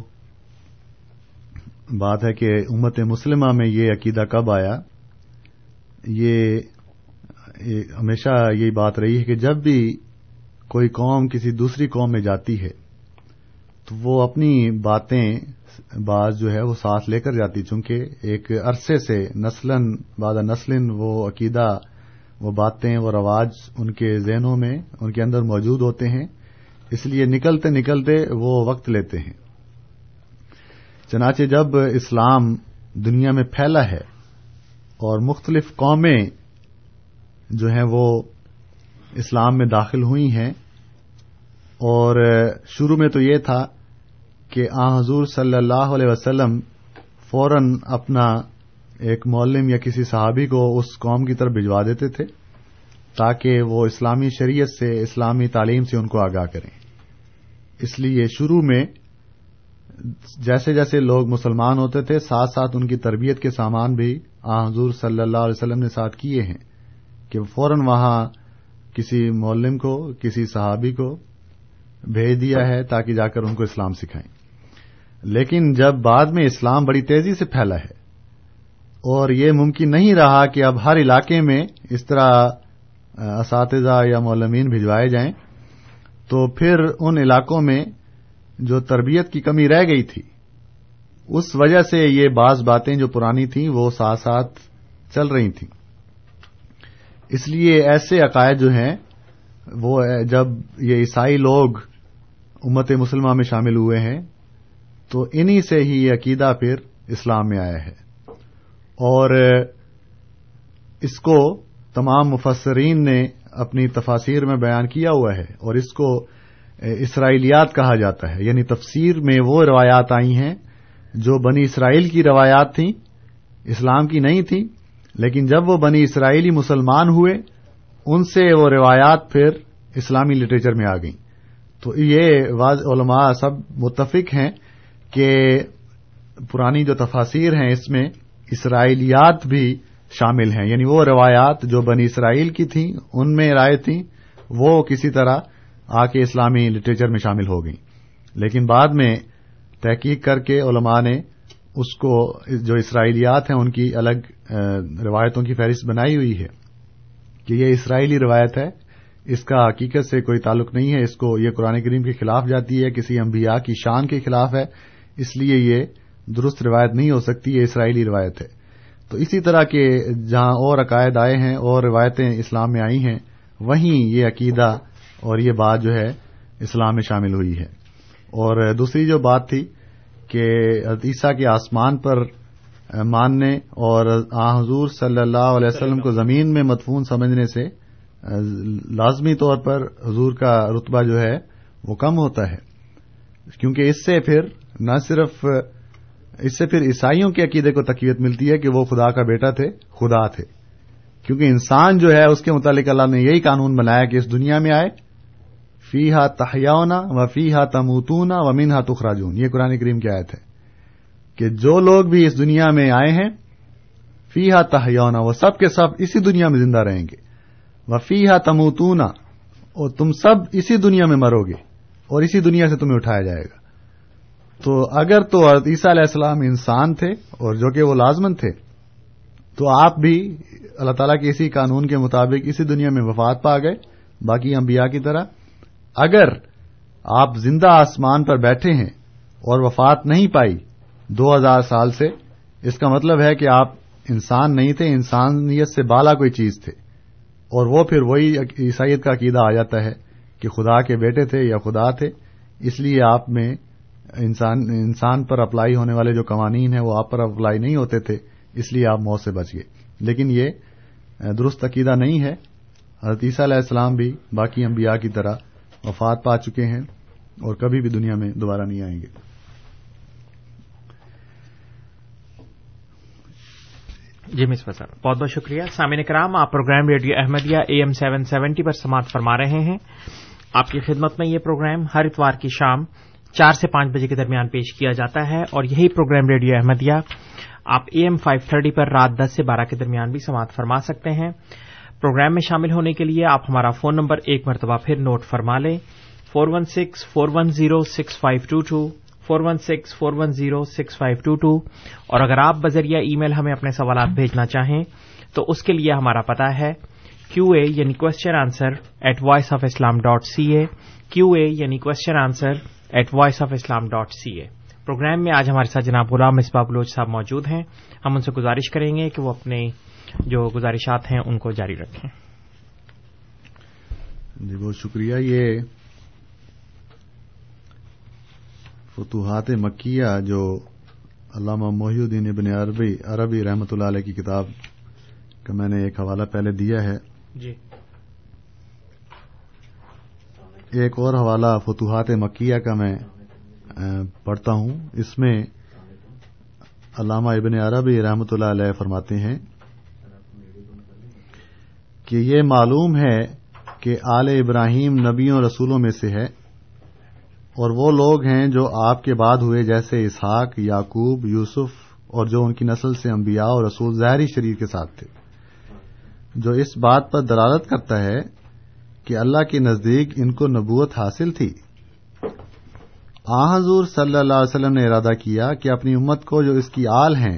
بات ہے کہ امت مسلمہ میں یہ عقیدہ کب آیا، یہ ہمیشہ یہی بات رہی ہے کہ جب بھی کوئی قوم کسی دوسری قوم میں جاتی ہے، تو وہ اپنی باتیں بعض جو ہے وہ ساتھ لے کر جاتی، چونکہ ایک عرصے سے نسلن بعد نسلن وہ عقیدہ وہ باتیں وہ رواج ان کے ذہنوں میں ان کے اندر موجود ہوتے ہیں، اس لیے نکلتے نکلتے وہ وقت لیتے ہیں۔ چنانچہ جب اسلام دنیا میں پھیلا ہے اور مختلف قومیں جو ہیں وہ اسلام میں داخل ہوئی ہیں، اور شروع میں تو یہ تھا کہ آ حضور صلی اللہ علیہ وسلم فوراً اپنا ایک مولم یا کسی صحابی کو اس قوم کی طرف بھجوا دیتے تھے تاکہ وہ اسلامی شریعت سے اسلامی تعلیم سے ان کو آگاہ کریں۔ اس لیے شروع میں جیسے جیسے لوگ مسلمان ہوتے تھے، ساتھ ساتھ ان کی تربیت کے سامان بھی آ حضور صلی اللہ علیہ وسلم نے ساتھ کیے ہیں کہ فوراً وہاں کسی مولم کو، کسی صحابی کو بھیج دیا ہے تاکہ جا کر ان کو اسلام سکھائیں۔ لیکن جب بعد میں اسلام بڑی تیزی سے پھیلا ہے اور یہ ممکن نہیں رہا کہ اب ہر علاقے میں اس طرح اساتذہ یا مولمین بھجوائے جائیں۔ تو پھر ان علاقوں میں جو تربیت کی کمی رہ گئی تھی، اس وجہ سے یہ بعض باتیں جو پرانی تھیں، وہ ساتھ ساتھ چل رہی تھیں۔ اس لیے ایسے عقائد جو ہیں، وہ جب یہ عیسائی لوگ امت مسلمہ میں شامل ہوئے ہیں، تو انہی سے ہی یہ عقیدہ پھر اسلام میں آیا ہے۔ اور اس کو تمام مفسرین نے اپنی تفاصیر میں بیان کیا ہوا ہے اور اس کو اسرائیلیات کہا جاتا ہے۔ یعنی تفسیر میں وہ روایات آئی ہیں جو بنی اسرائیل کی روایات تھیں، اسلام کی نہیں تھیں، لیکن جب وہ بنی اسرائیلی مسلمان ہوئے، ان سے وہ روایات پھر اسلامی لٹریچر میں آ گئیں۔ تو یہ علماء سب متفق ہیں کہ پرانی جو تفاصیر ہیں اس میں اسرائیلیات بھی شامل ہیں۔ یعنی وہ روایات جو بنی اسرائیل کی تھیں، ان میں رائے تھیں وہ کسی طرح آ کے اسلامی لٹریچر میں شامل ہو گئیں۔ لیکن بعد میں تحقیق کر کے علماء نے اس کو، جو اسرائیلیات ہیں، ان کی الگ روایتوں کی فہرست بنائی ہوئی ہے کہ یہ اسرائیلی روایت ہے۔ اس کا حقیقت سے کوئی تعلق نہیں ہے۔ اس کو یہ قرآن کریم کے خلاف جاتی ہے، کسی انبیاء کی شان کے خلاف ہے۔ اس لیے یہ درست روایت نہیں ہو سکتی، یہ اسرائیلی روایت ہے۔ تو اسی طرح کے جہاں اور عقائد آئے ہیں اور روایتیں اسلام میں آئی ہیں، وہیں یہ عقیدہ اور یہ بات جو ہے، اسلام میں شامل ہوئی ہے۔ اور دوسری جو بات تھی کہ عیسیٰ کے آسمان پر ماننے اور آ حضور صلی اللہ علیہ وسلم کو زمین میں مدفون سمجھنے سے، لازمی طور پر حضور کا رتبہ جو ہے، وہ کم ہوتا ہے۔ کیونکہ اس سے پھر نہ صرف اس سے پھر عیسائیوں کے عقیدے کو تقویت ملتی ہے کہ وہ خدا کا بیٹا تھے، خدا تھے۔ کیونکہ انسان جو ہے، اس کے متعلق اللہ نے یہی قانون بنایا کہ اس دنیا میں آئے فی ہا تحیاؤنا و فی ہا تموتونا و مین ہا تخراجون۔ یہ قرآن کریم کی آیت ہے کہ جو لوگ بھی اس دنیا میں آئے ہیں فی ہا تحیاؤنا، وہ سب کے سب اسی دنیا میں زندہ رہیں گے۔ و فی ہا تموتونا اور تم سب اسی دنیا میں مرو گے اور اسی دنیا سے تمہیں اٹھایا جائے گا۔ تو اگر تو عیسیٰ علیہ السلام انسان تھے اور جو کہ وہ لازمن تھے، تو آپ بھی اللہ تعالیٰ کے اسی قانون کے مطابق اسی دنیا میں وفات پا گئے، باقی انبیاء کی طرح۔ اگر آپ زندہ آسمان پر بیٹھے ہیں اور وفات نہیں پائی دو ہزار سال سے، اس کا مطلب ہے کہ آپ انسان نہیں تھے، انسانیت سے بالا کوئی چیز تھے۔ اور وہ پھر وہی عیسائیت کا عقیدہ آ جاتا ہے کہ خدا کے بیٹے تھے یا خدا تھے، اس لیے آپ میں انسان انسان پر اپلائی ہونے والے جو قوانین ہیں وہ آپ پر اپلائی نہیں ہوتے تھے، اس لیے آپ موت سے بچ گئے لیکن یہ درست عقیدہ نہیں ہے۔ حضرت عیسیٰ علیہ السلام بھی باقی انبیاء کی طرح وفات پا چکے ہیں اور کبھی بھی دنیا میں دوبارہ نہیں آئیں گے۔ جی مس سر بہت بہت شکریہ۔ سامعین کرام، آپ programme radio Ahmadiyya A M seven seventy پر سماعت فرما رہے ہیں۔ آپ کی خدمت میں یہ پروگرام ہر اتوار کی شام چار سے پانچ بجے کے درمیان پیش کیا جاتا ہے اور یہی پروگرام ریڈیو احمدیہ آپ اے ایم فائیو تھرٹی پر رات دس سے بارہ کے درمیان بھی سماعت فرما سکتے ہیں۔ پروگرام میں شامل ہونے کے لیے آپ ہمارا فون نمبر ایک مرتبہ پھر نوٹ فرما لیں۔ Four one six four one zero six five two two four one six four one zero six five two two اور اگر آپ بذریعہ ای میل ہمیں اپنے سوالات بھیجنا چاہیں تو اس کے لیے ہمارا پتا ہے۔ کیو اے یعنی question answer at voice of Islam dot C A Q A یعنی question answer at voice of Islam dot C A programme میں آج ہمارے ساتھ جناب غلام مصباح بلوچ صاحب موجود ہیں۔ ہم ان سے گزارش کریں گے کہ وہ اپنے جو گزارشات ہیں ان کو جاری رکھیں۔ جی بہت شکریہ۔ یہ فتوحات مکیہ جو علامہ محی الدین ابن عربی عربی رحمۃ اللہ علیہ کی کتاب کا میں نے ایک حوالہ پہلے دیا ہے۔ جی۔ ایک اور حوالہ فتوحات مکیہ کا میں پڑھتا ہوں۔ اس میں علامہ ابن عربی رحمۃ اللہ علیہ فرماتے ہیں کہ یہ معلوم ہے کہ آل ابراہیم نبیوں رسولوں میں سے ہے اور وہ لوگ ہیں جو آپ کے بعد ہوئے، جیسے اسحاق، یعقوب، یوسف اور جو ان کی نسل سے انبیاء اور رسول ظاہری شریر کے ساتھ تھے۔ جو اس بات پر دلالت کرتا ہے کہ اللہ کے نزدیک ان کو نبوت حاصل تھی۔ آ، حضور صلی اللہ علیہ وسلم نے ارادہ کیا کہ اپنی امت کو جو اس کی آل ہیں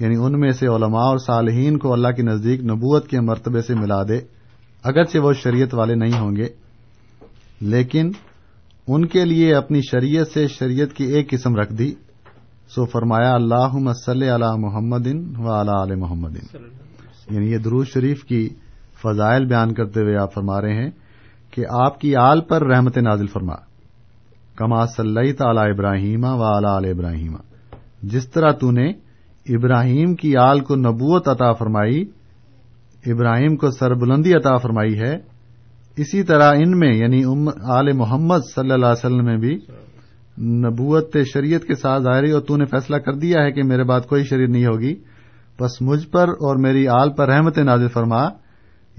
یعنی ان میں سے علماء اور صالحین کو اللہ کے نزدیک نبوت کے مرتبے سے ملا دے، اگرچہ وہ شریعت والے نہیں ہوں گے۔ لیکن ان کے لیے اپنی شریعت سے شریعت کی ایک قسم رکھ دی۔ سو فرمایا اللہ مسل علی محمد و علی محمد۔ یعنی یہ دروز شریف کی فضائل بیان کرتے ہوئے آپ فرما رہے ہیں کہ آپ کی آل پر رحمت نازل فرما۔ کما صلی تعلی ابراہیم و اعلی ابراہیم۔ جس طرح تو نے ابراہیم کی آل کو نبوت عطا فرمائی، ابراہیم کو سربلندی عطا فرمائی ہے، اسی طرح ان میں یعنی آل محمد صلی اللہ علیہ وسلم میں بھی نبوت شریعت کے ساتھ ظاہری اور تو نے فیصلہ کر دیا ہے کہ میرے بعد کوئی شریعت نہیں ہوگی۔ بس مجھ پر اور میری آل پر رحمت نازل فرما۔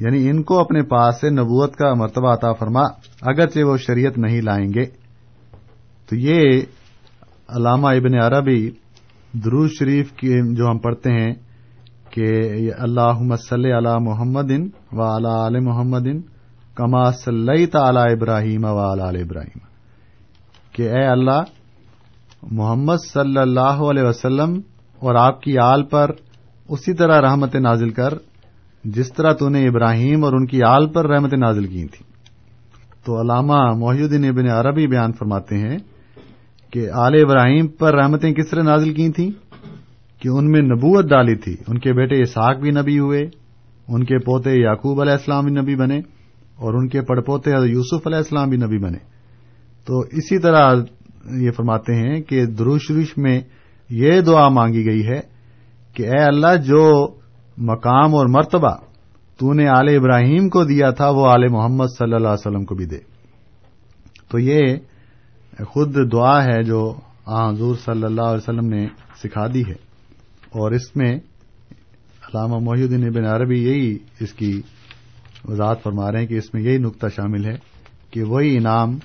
یعنی ان کو اپنے پاس سے نبوت کا مرتبہ عطا فرما، اگرچہ وہ شریعت نہیں لائیں گے۔ تو یہ علامہ ابن عربی دروز شریف کی جو ہم پڑھتے ہیں کہ اللہ صلی علی محمد و علی عل محمد کما صلی تعلی ابراہیم و علی ابراہیم۔ کہ اے اللہ، محمد صلی اللہ علیہ وسلم اور آپ کی آل پر اسی طرح رحمت نازل کر جس طرح تو نے ابراہیم اور ان کی آل پر رحمت نازل کی تھی تو علامہ محی الدین ابن عربی بیان فرماتے ہیں کہ آل ابراہیم پر رحمتیں کس طرح نازل کی تھیں؟ کہ ان میں نبوت ڈالی تھی۔ ان کے بیٹے اسحاق بھی نبی ہوئے، ان کے پوتے یعقوب علیہ السلام بھی نبی بنے اور ان کے پڑپوتے یوسف علیہ السلام بھی نبی بنے۔ تو اسی طرح یہ فرماتے ہیں کہ دروشریش میں یہ دعا مانگی گئی ہے کہ اے اللہ جو مقام اور مرتبہ تو نے آل ابراہیم کو دیا تھا، وہ آل محمد صلی اللہ علیہ وسلم کو بھی دے۔ تو یہ خود دعا ہے جو حضور صلی اللہ علیہ وسلم نے سکھا دی ہے۔ اور اس میں علامہ محی الدین ابن عربی یہی اس کی وضاحت فرما رہے ہیں کہ اس میں یہی نقطہ شامل ہے کہ وہی انعام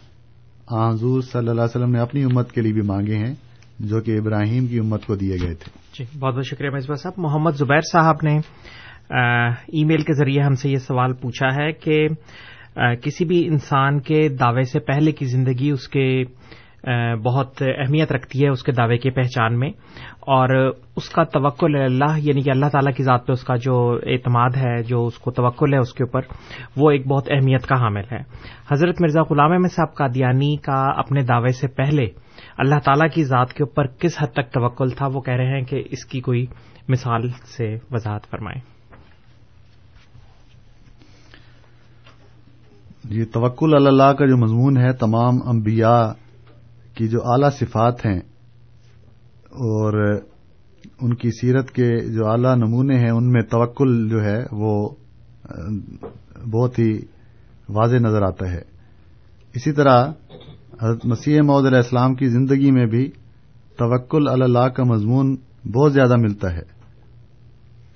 حضور صلی اللہ علیہ وسلم نے اپنی امت کے لیے بھی مانگے ہیں، جو کہ ابراہیم کی امت کو دیے گئے تھے۔ جی بہت بہت شکریہ مصباح صاحب۔ محمد زبیر صاحب نے ای میل کے ذریعے ہم سے یہ سوال پوچھا ہے کہ کسی بھی انسان کے دعوے سے پہلے کی زندگی اس کے بہت اہمیت رکھتی ہے اس کے دعوے کی پہچان میں، اور اس کا توکل اللہ یعنی کہ اللہ تعالیٰ کی ذات پہ اس کا جو اعتماد ہے، جو اس کو توکل ہے اس کے اوپر، وہ ایک بہت اہمیت کا حامل ہے۔ حضرت مرزا غلام میں صاحب کا دیانی کا اپنے دعوے سے پہلے اللہ تعالیٰ کی ذات کے اوپر کس حد تک توکل تھا؟ وہ کہہ رہے ہیں کہ اس کی کوئی مثال سے وضاحت فرمائیں۔ یہ توکل اللہ کا جو مضمون ہے، تمام انبیاء کی جو اعلی صفات ہیں اور ان کی سیرت کے جو اعلی نمونے ہیں، ان میں توکل جو ہے، وہ بہت ہی واضح نظر آتا ہے۔ اسی طرح حضرت مسیح محدود علیہ السلام کی زندگی میں بھی توکل اللہ کا مضمون بہت زیادہ ملتا ہے۔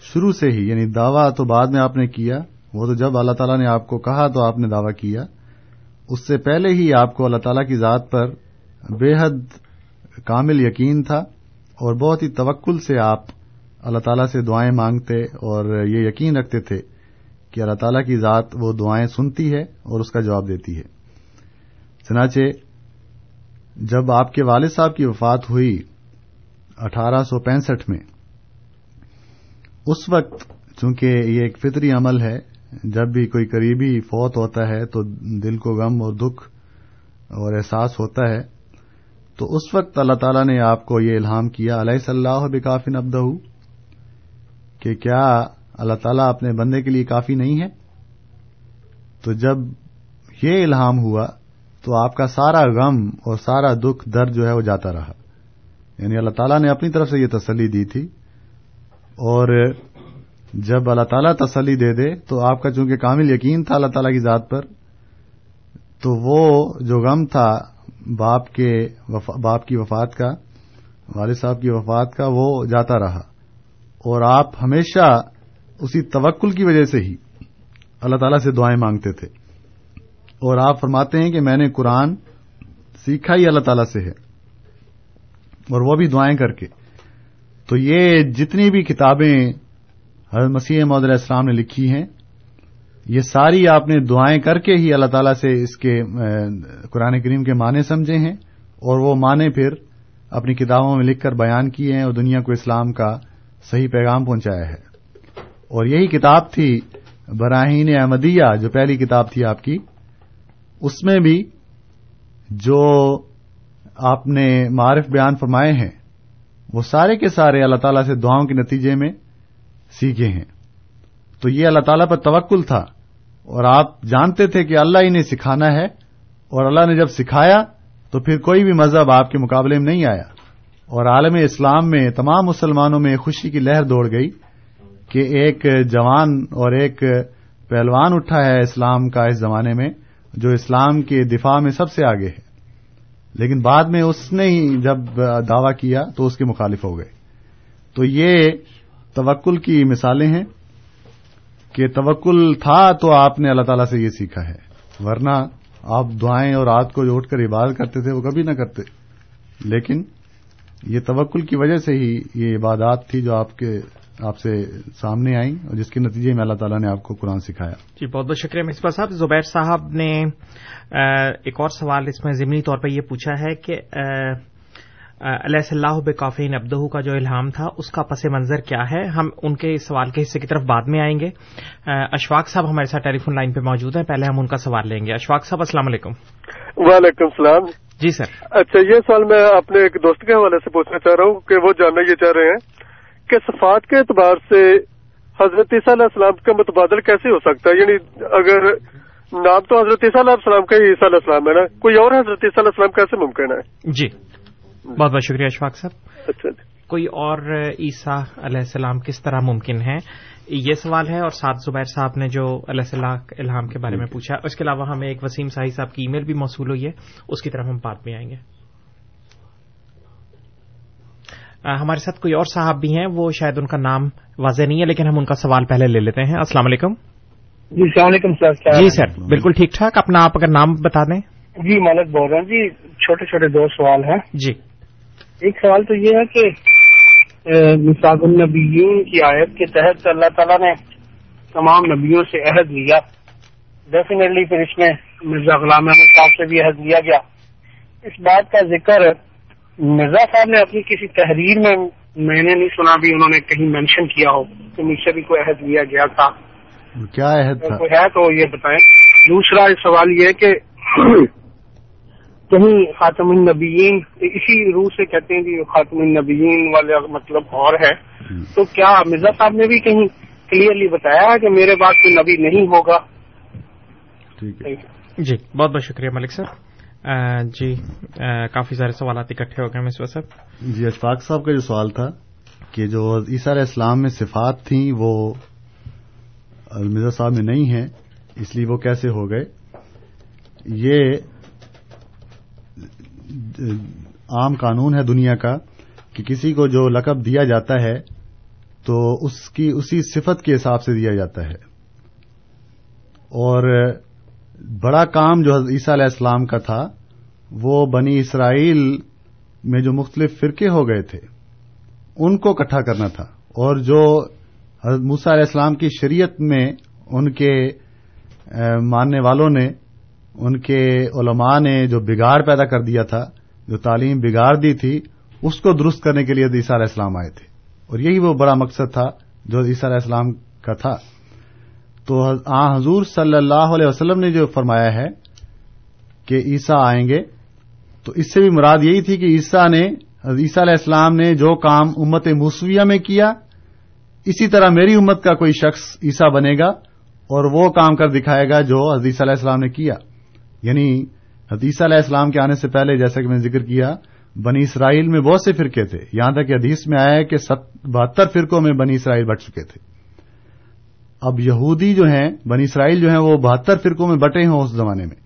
شروع سے ہی یعنی دعویٰ تو بعد میں آپ نے کیا، وہ تو جب اللہ تعالیٰ نے آپ کو کہا تو آپ نے دعویٰ کیا۔ اس سے پہلے ہی آپ کو اللہ تعالیٰ کی ذات پر بے حد کامل یقین تھا اور بہت ہی توکل سے آپ اللہ تعالیٰ سے دعائیں مانگتے اور یہ یقین رکھتے تھے کہ اللہ تعالیٰ کی ذات وہ دعائیں سنتی ہے اور اس کا جواب دیتی ہے۔ چنانچہ جب آپ کے والد صاحب کی وفات ہوئی اٹھارہ سو پینسٹھ میں، اس وقت چونکہ یہ ایک فطری عمل ہے، جب بھی کوئی قریبی فوت ہوتا ہے تو دل کو غم اور دکھ اور احساس ہوتا ہے، تو اس وقت اللہ تعالیٰ نے آپ کو یہ الہام کیا، علیہ صلی اللہ بکافن ابدہ کہ کیا اللہ تعالیٰ اپنے بندے کے لیے کافی نہیں ہے؟ تو جب یہ الہام ہوا تو آپ کا سارا غم اور سارا دکھ درد جو ہے وہ جاتا رہا۔ یعنی اللہ تعالیٰ نے اپنی طرف سے یہ تسلی دی تھی۔ اور جب اللہ تعالیٰ تسلی دے دے تو آپ کا چونکہ کامل یقین تھا اللہ تعالیٰ کی ذات پر، تو وہ جو غم تھا باپ کے وفا، باپ کی وفات کا، والد صاحب کی وفات کا، وہ جاتا رہا۔ اور آپ ہمیشہ اسی توکل کی وجہ سے ہی اللہ تعالیٰ سے دعائیں مانگتے تھے۔ اور آپ فرماتے ہیں کہ میں نے قرآن سیکھا ہی اللہ تعالی سے ہے اور وہ بھی دعائیں کر کے۔ تو یہ جتنی بھی کتابیں حضرت مسیح محدود علیہ السلام نے لکھی ہیں، یہ ساری آپ نے دعائیں کر کے ہی اللہ تعالیٰ سے اس کے قرآن کریم کے معنی سمجھے ہیں اور وہ معنی پھر اپنی کتابوں میں لکھ کر بیان کیے ہیں اور دنیا کو اسلام کا صحیح پیغام پہنچایا ہے۔ اور یہی کتاب تھی براہین احمدیہ، جو پہلی کتاب تھی آپ کی۔ اس میں بھی جو آپ نے معرف بیان فرمائے ہیں، وہ سارے کے سارے اللہ تعالیٰ سے دعاؤں کے نتیجے میں سیکھے ہیں۔ تو یہ اللہ تعالیٰ پر توکل تھا اور آپ جانتے تھے کہ اللہ ہی نے سکھانا ہے اور اللہ نے جب سکھایا تو پھر کوئی بھی مذہب آپ کے مقابلے میں نہیں آیا۔ اور عالم اسلام میں تمام مسلمانوں میں خوشی کی لہر دوڑ گئی کہ ایک جوان اور ایک پہلوان اٹھا ہے اسلام کا اس زمانے میں۔ جو اسلام کے دفاع میں سب سے آگے ہے۔ لیکن بعد میں اس نے ہی جب دعویٰ کیا تو اس کے مخالف ہو گئے۔ تو یہ توکل کی مثالیں ہیں کہ توکل تھا تو آپ نے اللہ تعالیٰ سے یہ سیکھا ہے۔ ورنہ آپ دعائیں اور رات کو جو اٹھ کر عبادت کرتے تھے وہ کبھی نہ کرتے۔ لیکن یہ توکل کی وجہ سے ہی یہ عبادات تھی جو آپ کے آپ سے سامنے آئیں اور جس کے نتیجے میں اللہ تعالیٰ نے آپ کو قرآن سکھایا۔ جی بہت بہت شکریہ مصباح صاحب۔ زبیر صاحب نے ایک اور سوال اس میں ضمنی طور پر یہ پوچھا ہے کہ علیہ صلاح بکافین ابدہ کا جو الہام تھا اس کا پس منظر کیا ہے؟ ہم ان کے سوال کے حصے کی طرف بعد میں آئیں گے۔ اشفاق صاحب ہمارے ساتھ ٹیلی فون لائن پہ موجود ہیں۔ پہلے ہم ان کا سوال لیں گے۔ اشفاق صاحب السلام علیکم۔ وعلیکم السلام۔ جی سر۔ اچھا یہ سوال میں اپنے ایک دوست کے حوالے سے پوچھنا چاہ رہا ہوں کہ وہ جاننا یہ چاہ رہے ہیں کہ صفات کے اعتبار سے حضرت عیسیٰ علیہ السلام کا متبادل کیسے ہو سکتا ہے؟ یعنی اگر نام تو حضرت عیسیٰ علیہ السلام کا ہی عیسیٰ علیہ السلام ہے نا؟ کوئی اور حضرت عیسیٰ علیہ السلام کیسے ممکن ہے؟ جی۔ بہت بہت شکریہ اشفاق صاحب۔ اچھا جی۔ کوئی اور عیسیٰ علیہ السلام کس طرح ممکن ہے؟ یہ سوال ہے اور سات زبیر صاحب نے جو علیہ صلاح الہام کے بارے میں پوچھا اس کے علاوہ ہمیں ایک وسیم صاحب صاحب کی ای میل بھی موصول ہوئی ہے اس کی طرف ہم بعد میں آئیں گے۔ ہمارے ساتھ کوئی اور صاحب بھی ہیں وہ شاید ان کا نام واضح نہیں ہے لیکن ہم ان کا سوال پہلے لے لیتے ہیں۔ السلام علیکم۔ جی السلام علیکم سر جی سر بالکل ٹھیک ٹھاک۔ اپنا آپ اگر نام بتا دیں۔ جی ملک بول رہا ہوں۔ جی چھوٹے چھوٹے دو سوال ہیں۔ جی۔ ایک سوال تو یہ ہے کہ مساق النبیین کی آیت کے تحت اللہ تعالیٰ نے تمام نبیوں سے عہد لیا۔ ڈیفینیٹلی پھر اس میں مرزا غلام احمد صاحب سے بھی عہد لیا گیا۔ اس بات کا ذکر مرزا صاحب نے اپنی کسی تحریر میں میں نے نہیں سنا بھی انہوں نے کہیں مینشن کیا ہو کہ مجھ سے بھی کوئی عہد لیا گیا تھا۔ کیا عہد تھا؟ کوئی ہے تو یہ بتائیں۔ دوسرا سوال یہ ہے کہ کہیں خاتم النبیین اسی روح سے کہتے ہیں کہ خاتم النبیین والے مطلب اور ہے۔ تو کیا مرزا صاحب نے بھی کہیں کلیئرلی بتایا کہ میرے بعد کوئی نبی نہیں ہوگا؟ ٹھیک ہے۔ جی بہت بہت شکریہ ملک صاحب۔ جی کافی سارے سوالات اکٹھے ہو گئے مصباح صاحب۔ جی اشفاق صاحب کا جو سوال تھا کہ جو عیسیٰ علیہ السلام میں صفات تھیں، وہ مرزا صاحب میں نہیں ہیں، اس لیے وہ کیسے ہو گئے؟ یہ عام قانون ہے دنیا کا کہ کسی کو جو لقب دیا جاتا ہے، تو اس کی، اسی صفت کے حساب سے دیا جاتا ہے۔ اور بڑا کام جو عیسیٰ علیہ السلام کا تھا، وہ بنی اسرائیل میں جو مختلف فرقے ہو گئے تھے، ان کو اکٹھا کرنا تھا۔ اور جو حضرت موسیٰ علیہ السلام کی شریعت میں ان کے ماننے والوں نے، ان کے علماء نے جو بگاڑ پیدا کر دیا تھا، جو تعلیم بگاڑ دی تھی، اس کو درست کرنے کے لیے عیسیٰ علیہ السلام آئے تھے۔ اور یہی وہ بڑا مقصد تھا جو عیسیٰ علیہ السلام کا تھا۔ تو آ، حضور صلی اللہ علیہ وسلم نے جو فرمایا ہے کہ عیسیٰ آئیں گے، تو اس سے بھی مراد یہی تھی کہ عیسیٰ نے، عیسیٰ علیہ السلام نے جو کام امت موسویہ میں کیا، اسی طرح میری امت کا کوئی شخص عیسیٰ بنے گا اور وہ کام کر دکھائے گا جو حدیث علیہ السلام نے کیا۔ یعنی حدیث علیہ السلام کے آنے سے پہلے جیسا کہ میں نے ذکر کیا، بنی اسرائیل میں بہت سے فرقے تھے۔ یہاں تک کہ حدیث میں آیا ہے کہ بہتر فرقوں میں بنی اسرائیل بٹ چکے تھے۔ اب یہودی جو ہیں، بنی اسرائیل جو ہیں، وہ بہتر فرقوں میں بٹے ہوں اس زمانے میں۔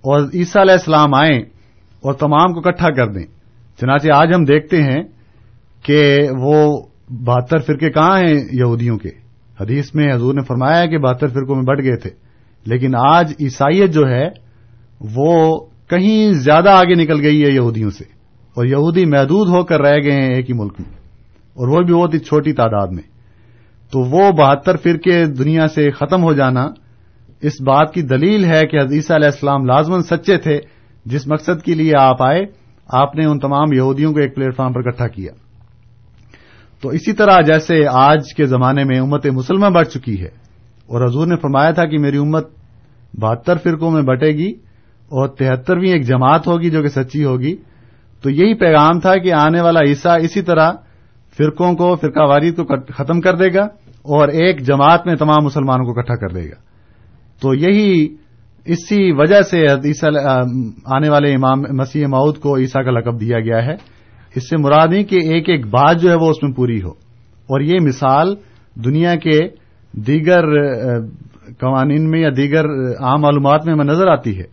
اور عیسیٰ علیہ السلام آئیں اور تمام کو اکٹھا کر دیں۔ چنانچہ آج ہم دیکھتے ہیں کہ وہ بہتر فرقے کہاں ہیں یہودیوں کے۔ حدیث میں حضور نے فرمایا ہے کہ بہتر فرقوں میں بٹ گئے تھے۔ لیکن آج عیسائیت جو ہے، وہ کہیں زیادہ آگے نکل گئی ہے یہودیوں سے۔ اور یہودی محدود ہو کر رہ گئے ہیں ایک ہی ملک میں۔ اور وہ بھی بہت ہی چھوٹی تعداد میں۔ تو وہ بہتر فرقے دنیا سے ختم ہو جانا۔ اس بات کی دلیل ہے کہ حدیثہ علیہ السلام لازمن سچے تھے۔ جس مقصد کے لیے آپ آئے، آپ نے ان تمام یہودیوں کو ایک پلیٹ فارم پر اکٹھا کیا۔ تو اسی طرح جیسے آج کے زمانے میں امت مسلمہ بڑھ چکی ہے، اور حضور نے فرمایا تھا کہ میری امت بہتر فرقوں میں بٹے گی اور تہترویں ایک جماعت ہوگی جو کہ سچی ہوگی۔ تو یہی پیغام تھا کہ آنے والا عیسیٰ اسی طرح فرقوں کو، فرقہ واری کو ختم کر دے گا اور ایک جماعت میں تمام مسلمانوں کو اکٹھا کر دے گا۔ تو یہی اسی وجہ سے آنے والے امام، مسیح ماؤد کو عیسیٰ کا لقب دیا گیا ہے۔ اس سے مراد نہیں کہ ایک ایک بات جو ہے وہ اس میں پوری ہو۔ اور یہ مثال دنیا کے دیگر قوانین میں یا دیگر عام معلومات میں نظر آتی ہے۔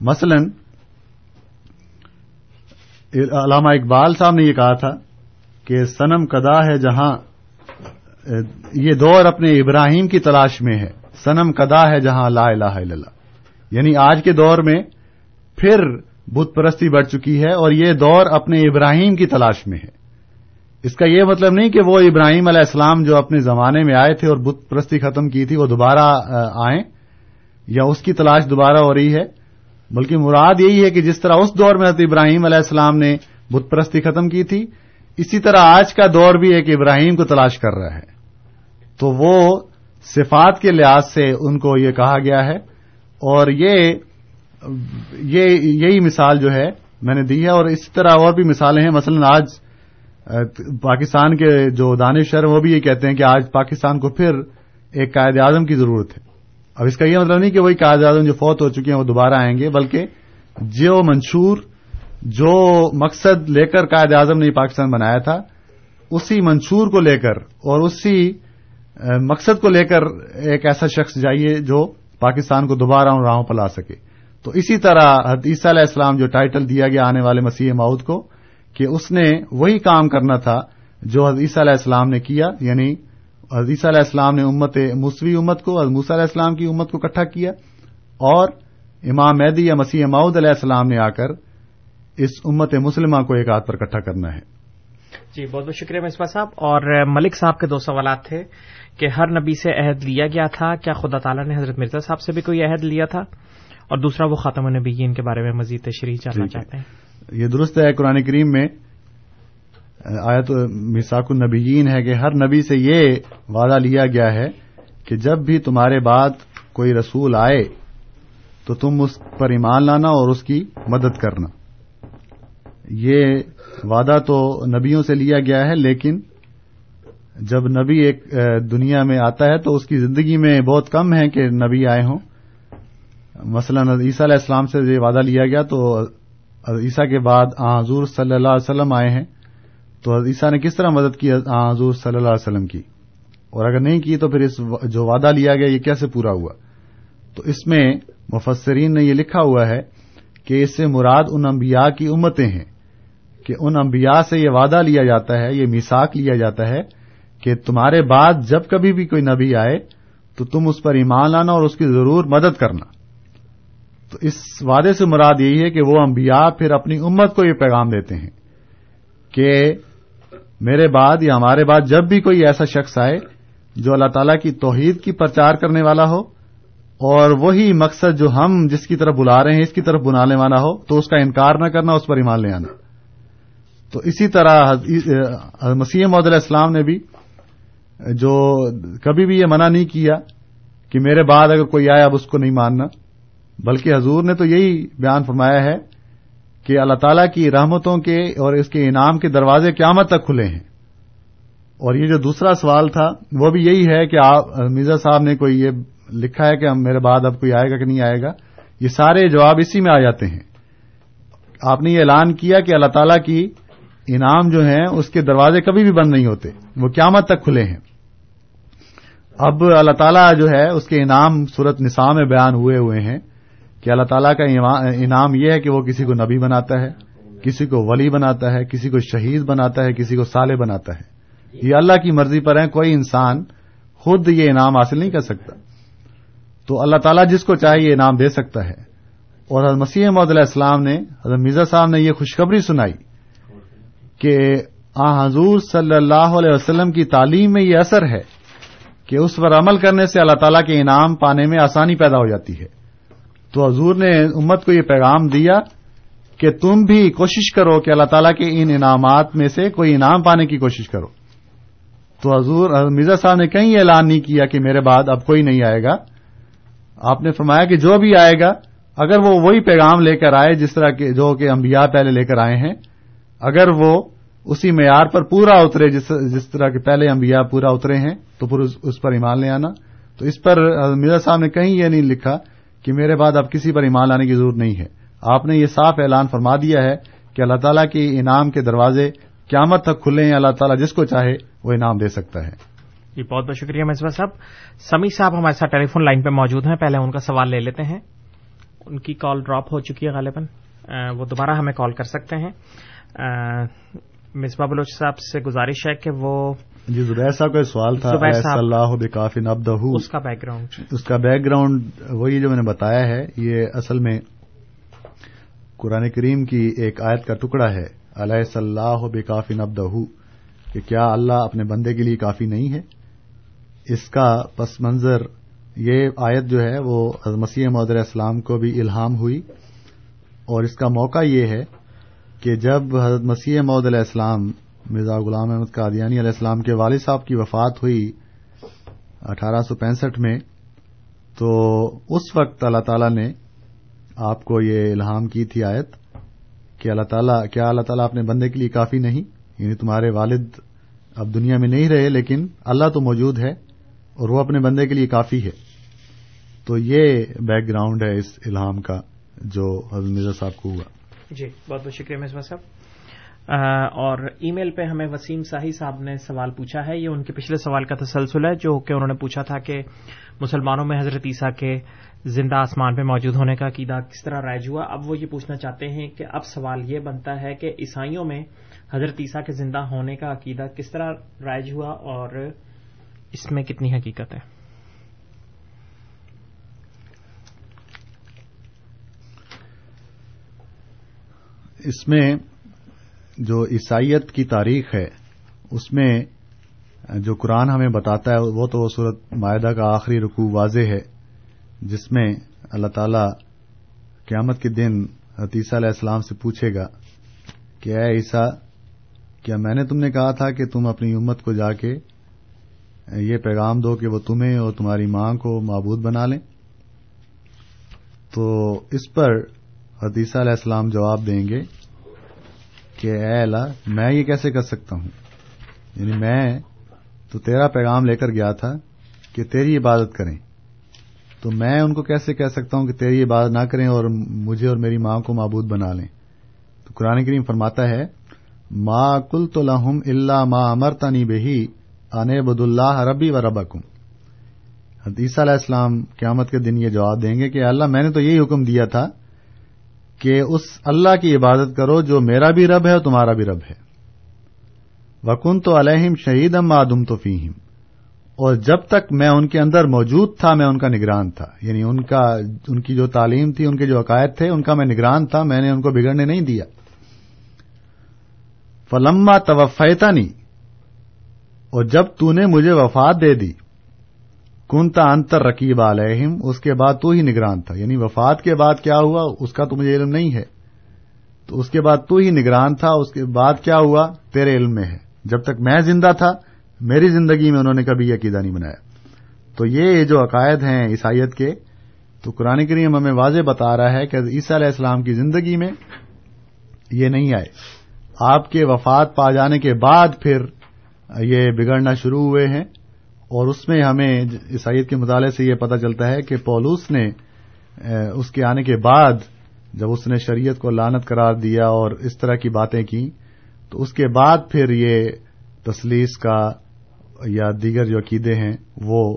مثلا، علامہ اقبال صاحب نے یہ کہا تھا کہ سنم کدا ہے جہاں، یہ دور اپنے ابراہیم کی تلاش میں ہے۔ سنم کدا ہے جہاں لا الہ الا اللہ۔ یعنی آج کے دور میں پھر بت پرستی بڑھ چکی ہے اور یہ دور اپنے ابراہیم کی تلاش میں ہے۔ اس کا یہ مطلب نہیں کہ وہ ابراہیم علیہ السلام جو اپنے زمانے میں آئے تھے اور بت پرستی ختم کی تھی، وہ دوبارہ آئیں یا اس کی تلاش دوبارہ ہو رہی ہے۔ بلکہ مراد یہی ہے کہ جس طرح اس دور میں حضرت ابراہیم علیہ السلام نے بت پرستی ختم کی تھی اسی طرح آج کا دور بھی ایک ابراہیم کو تلاش کر رہا ہے۔ تو وہ صفات کے لحاظ سے ان کو یہ کہا گیا ہے۔ اور یہ یہی مثال جو ہے میں نے دی ہے۔ اور اسی طرح اور بھی مثالیں ہیں۔ مثلا آج پاکستان کے جو دانشور وہ بھی یہ کہتے ہیں کہ آج پاکستان کو پھر ایک قائد اعظم کی ضرورت ہے۔ اب اس کا یہ مطلب نہیں کہ وہی قائد اعظم جو فوت ہو چکے ہیں، وہ دوبارہ آئیں گے، بلکہ جو منشور جو مقصد لے کر قائد اعظم نے پاکستان بنایا تھا، اسی منشور کو لے کر اور اسی مقصد کو لے کر ایک ایسا شخص جائیے جو پاکستان کو دوبارہ ان راہوں پر لا سکے۔ تو اسی طرح عیسیٰ علیہ السلام جو ٹائٹل دیا گیا آنے والے مسیح ماؤد کو کہ اس نے وہی کام کرنا تھا جو عیسیٰ علیہ السلام نے کیا یعنی عیسیٰ علیہ السلام نے امت موسوی امت کو موسیٰ علیہ السلام کی امت کو اکٹھا کیا اور امام مہدی یا مسیح ماؤد علیہ السلام نے آ کر اس امت مسلمہ کو ایک ہاتھ پر اکٹھا کرنا ہے۔ جی بہت بہت شکریہ مصباح صاحب۔ اور ملک صاحب کے دو سوالات تھے کہ ہر نبی سے عہد لیا گیا تھا کیا خدا تعالیٰ نے حضرت مرزا صاحب سے بھی کوئی عہد لیا تھا؟ اور دوسرا وہ خاتم النبیین کے بارے میں مزید تشریح جاننا چاہتے ہیں۔ یہ درست ہے قرآن کریم میں آیت مساک النبیین ہے کہ ہر نبی سے یہ وعدہ لیا گیا ہے کہ جب بھی تمہارے بعد کوئی رسول آئے تو تم اس پر ایمان لانا اور اس کی مدد کرنا۔ یہ وعدہ تو نبیوں سے لیا گیا ہے، لیکن جب نبی ایک دنیا میں آتا ہے تو اس کی زندگی میں بہت کم ہے کہ نبی آئے ہوں۔ مثلا عیسیٰ علیہ السلام سے یہ وعدہ لیا گیا تو عیسیٰ کے بعد آ، حضور صلی اللہ علیہ وسلم آئے ہیں۔ تو عیسیٰ نے کس طرح مدد کی حضور صلی اللہ علیہ وسلم کی؟ اور اگر نہیں کی تو پھر اس جو وعدہ لیا گیا یہ کیسے پورا ہوا؟ تو اس میں مفسرین نے یہ لکھا ہوا ہے کہ اس سے مراد ان انبیاء کی امتیں ہیں۔ کہ ان انبیاء سے یہ وعدہ لیا جاتا ہے، یہ میساک لیا جاتا ہے کہ تمہارے بعد جب کبھی بھی کوئی نبی آئے تو تم اس پر ایمان لانا اور اس کی ضرور مدد کرنا۔ تو اس وعدے سے مراد یہی ہے کہ وہ انبیاء پھر اپنی امت کو یہ پیغام دیتے ہیں کہ میرے بعد یا ہمارے بعد جب بھی کوئی ایسا شخص آئے جو اللہ تعالی کی توحید کی پرچار کرنے والا ہو اور وہی مقصد جو ہم جس کی طرف بلا رہے ہیں، اس کی طرف بلانے والا ہو، تو اس کا انکار نہ کرنا، اس پر ایمان لے آنا۔ تو اسی طرح مسیح محدود السلام نے بھی جو کبھی بھی یہ منع نہیں کیا کہ میرے بعد اگر کوئی آیا اب اس کو نہیں ماننا، بلکہ حضور نے تو یہی بیان فرمایا ہے کہ اللہ تعالیٰ کی رحمتوں کے اور اس کے انعام کے دروازے قیامت تک کھلے ہیں۔ اور یہ جو دوسرا سوال تھا، وہ بھی یہی ہے کہ آپ مرزا صاحب نے کوئی یہ لکھا ہے کہ میرے بعد اب کوئی آئے گا کہ نہیں آئے گا؟ یہ سارے جواب اسی میں آ جاتے ہیں۔ آپ نے یہ اعلان کیا کہ اللہ تعالیٰ کی انعام جو ہیں، اس کے دروازے کبھی بھی بند نہیں ہوتے۔ وہ قیامت تک کھلے ہیں۔ اب اللہ تعالیٰ جو ہے، اس کے انعام صورت نساء میں بیان ہوئے ہوئے ہیں کہ اللہ تعالیٰ کا انعام یہ ہے کہ وہ کسی کو نبی بناتا ہے، کسی کو ولی بناتا ہے، کسی کو شہید بناتا ہے، کسی کو سالے بناتا ہے۔ یہ اللہ کی مرضی پر ہے کوئی انسان خود یہ انعام حاصل نہیں کر سکتا۔ تو اللہ تعالیٰ جس کو چاہے یہ انعام دے سکتا ہے۔ اور حضرت مسیح محدود علیہ السلام نے، حضرت مرزا صاحب نے یہ خوشخبری سنائی۔ کہ آ حضور صلی اللہ علیہ وسلم کی تعلیم میں یہ اثر ہے کہ اس پر عمل کرنے سے اللہ تعالیٰ کے انعام پانے میں آسانی پیدا ہو جاتی ہے۔ تو حضور نے امت کو یہ پیغام دیا کہ تم بھی کوشش کرو کہ اللہ تعالیٰ کے ان انعامات میں سے کوئی انعام پانے کی کوشش کرو۔ تو حضور، مرزا صاحب نے کہیں اعلان نہیں کیا کہ میرے بعد اب کوئی نہیں آئے گا۔ آپ نے فرمایا کہ جو بھی آئے گا، اگر وہ وہی پیغام لے کر آئے جس طرح کے جو کہ انبیاء پہلے لے کر آئے ہیں اگر وہ اسی معیار پر پورا اترے، جس جس طرح کے پہلے انبیاء پورا اترے ہیں، تو پھر اس پر ایمان لے آنا۔ تو اس پر مرزا صاحب نے کہیں یہ نہیں لکھا کہ میرے بعد اب کسی پر ایمان لانے کی ضرورت نہیں ہے۔ آپ نے یہ صاف اعلان فرما دیا ہے کہ اللہ تعالیٰ کے انعام کے دروازے قیامت تک کھلے ہیں۔ اللہ تعالیٰ جس کو چاہے وہ انعام دے سکتا ہے۔ جی بہت بہت شکریہ مصباح صاحب۔ سمی صاحب ہمارے ساتھ ٹیلی فون لائن پہ موجود ہیں۔ پہلے ان کا سوال لے لیتے ہیں۔ ان کی کال ڈراپ ہو چکی ہے غالباً۔ وہ دوبارہ ہمیں کال کر سکتے ہیں۔ مصباح بلوچ صاحب سے گزارش ہے کہ وہ جی زبیر صاحب کا سوال تھا اللہ بکافی نبدہ۔ اس کا بیک گراؤنڈ اس کا بیک گراؤنڈ وہی جو میں نے بتایا ہے یہ اصل میں قرآن کریم کی ایک آیت کا ٹکڑا ہے۔ علیہ صلاح بکافی نبدہ کہ کیا اللہ اپنے بندے کے لیے کافی نہیں ہے؟ اس کا پس منظر یہ آیت جو ہے وہ مسیح محدود السلام کو بھی الہام ہوئی۔ اور اس کا موقع یہ ہے کہ جب حضرت مسیح محدود علیہ السلام، مرزا غلام احمد قادیانی علیہ السلام کے والد صاحب کی وفات ہوئی اٹھارہ سو پینسٹھ میں، تو اس وقت اللہ تعالی نے آپ کو یہ الہام کی تھی آیت کہ اللہ تعالیٰ، کیا اللہ تعالیٰ اپنے بندے کے لیے کافی نہیں؟ یعنی تمہارے والد اب دنیا میں نہیں رہے، لیکن اللہ تو موجود ہے اور وہ اپنے بندے کے لیے کافی ہے۔ تو یہ بیک گراؤنڈ ہے اس الہام کا جو حضرت مرزا صاحب کو ہوا۔ جی بہت بہت شکریہ مصباح صاحب۔ اور ای میل پہ ہمیں وسیم ساہی صاحب نے سوال پوچھا ہے، یہ ان کے پچھلے سوال کا تسلسل ہے، جو کہ انہوں نے پوچھا تھا کہ مسلمانوں میں حضرت عیسیٰ کے زندہ آسمان پہ موجود ہونے کا عقیدہ کس طرح رائج ہوا؟ اب وہ یہ پوچھنا چاہتے ہیں کہ اب سوال یہ بنتا ہے کہ عیسائیوں میں حضرت عیسیٰ کے زندہ ہونے کا عقیدہ کس طرح رائج ہوا اور اس میں کتنی حقیقت ہے؟ اس میں جو عیسائیت کی تاریخ ہے، اس میں جو قرآن ہمیں بتاتا ہے، وہ تو صورت معاہدہ کا آخری رکوع واضح ہے، جس میں اللہ تعالی قیامت کے دن حتیثہ علیہ السلام سے پوچھے گا کہ اے عیسیٰ، کیا میں نے تم نے کہا تھا کہ تم اپنی امت کو جا کے یہ پیغام دو کہ وہ تمہیں اور تمہاری ماں کو معبود بنا لیں؟ تو اس پر حدیثہ علیہ السلام جواب دیں گے کہ اے اللہ، میں یہ کیسے کر سکتا ہوں؟ یعنی میں تو تیرا پیغام لے کر گیا تھا کہ تیری عبادت کریں۔ تو میں ان کو کیسے کہہ سکتا ہوں کہ تیری عبادت نہ کریں اور مجھے اور میری ماں کو معبود بنا لیں؟ تو قرآن کریم فرماتا ہے، ما کل تو لہم اللہ ما امر تنی بہی ان بد اللہ ربی و ربکم حدیثہ علیہ السلام قیامت کے دن یہ جواب دیں گے کہ اللہ، میں نے تو یہی حکم دیا تھا کہ اس اللہ کی عبادت کرو جو میرا بھی رب ہے اور تمہارا بھی رب ہے۔ وکن تو علیہم شہید ام آدم تو فیم اور جب تک میں ان کے اندر موجود تھا، میں ان کا نگران تھا۔ یعنی ان کا، ان کی جو تعلیم تھی، ان کے جو عقائد تھے، ان کا میں نگران تھا، میں نے ان کو بگڑنے نہیں دیا۔ فلما توفیتا نہیں اور جب تو نے مجھے وفات دے دی کنتا انتر رقیب علیہم، اس کے بعد تو ہی نگران تھا۔ یعنی وفات کے بعد کیا ہوا؟ اس کا تو مجھے علم نہیں ہے۔ تو اس کے بعد تو ہی نگران تھا، اس کے بعد کیا ہوا؟ تیرے علم میں ہے۔ جب تک میں زندہ تھا، میری زندگی میں انہوں نے کبھی عقیدہ نہیں بنایا۔ تو یہ جو عقائد ہیں عیسائیت کے، تو قرآن کریم ہمیں واضح بتا رہا ہے کہ عیسیٰ علیہ السلام کی زندگی میں یہ نہیں آئے۔ آپ کے وفات پا جانے کے بعد پھر یہ بگڑنا شروع ہوئے ہیں۔ اور اس میں ہمیں عیسائیت کے مطالعے سے یہ پتہ چلتا ہے کہ پولوس نے اس کے آنے کے بعد جب اس نے شریعت کو لانت قرار دیا اور اس طرح کی باتیں کی، تو اس کے بعد پھر یہ تسلیس کا یا دیگر جو عقیدے ہیں وہ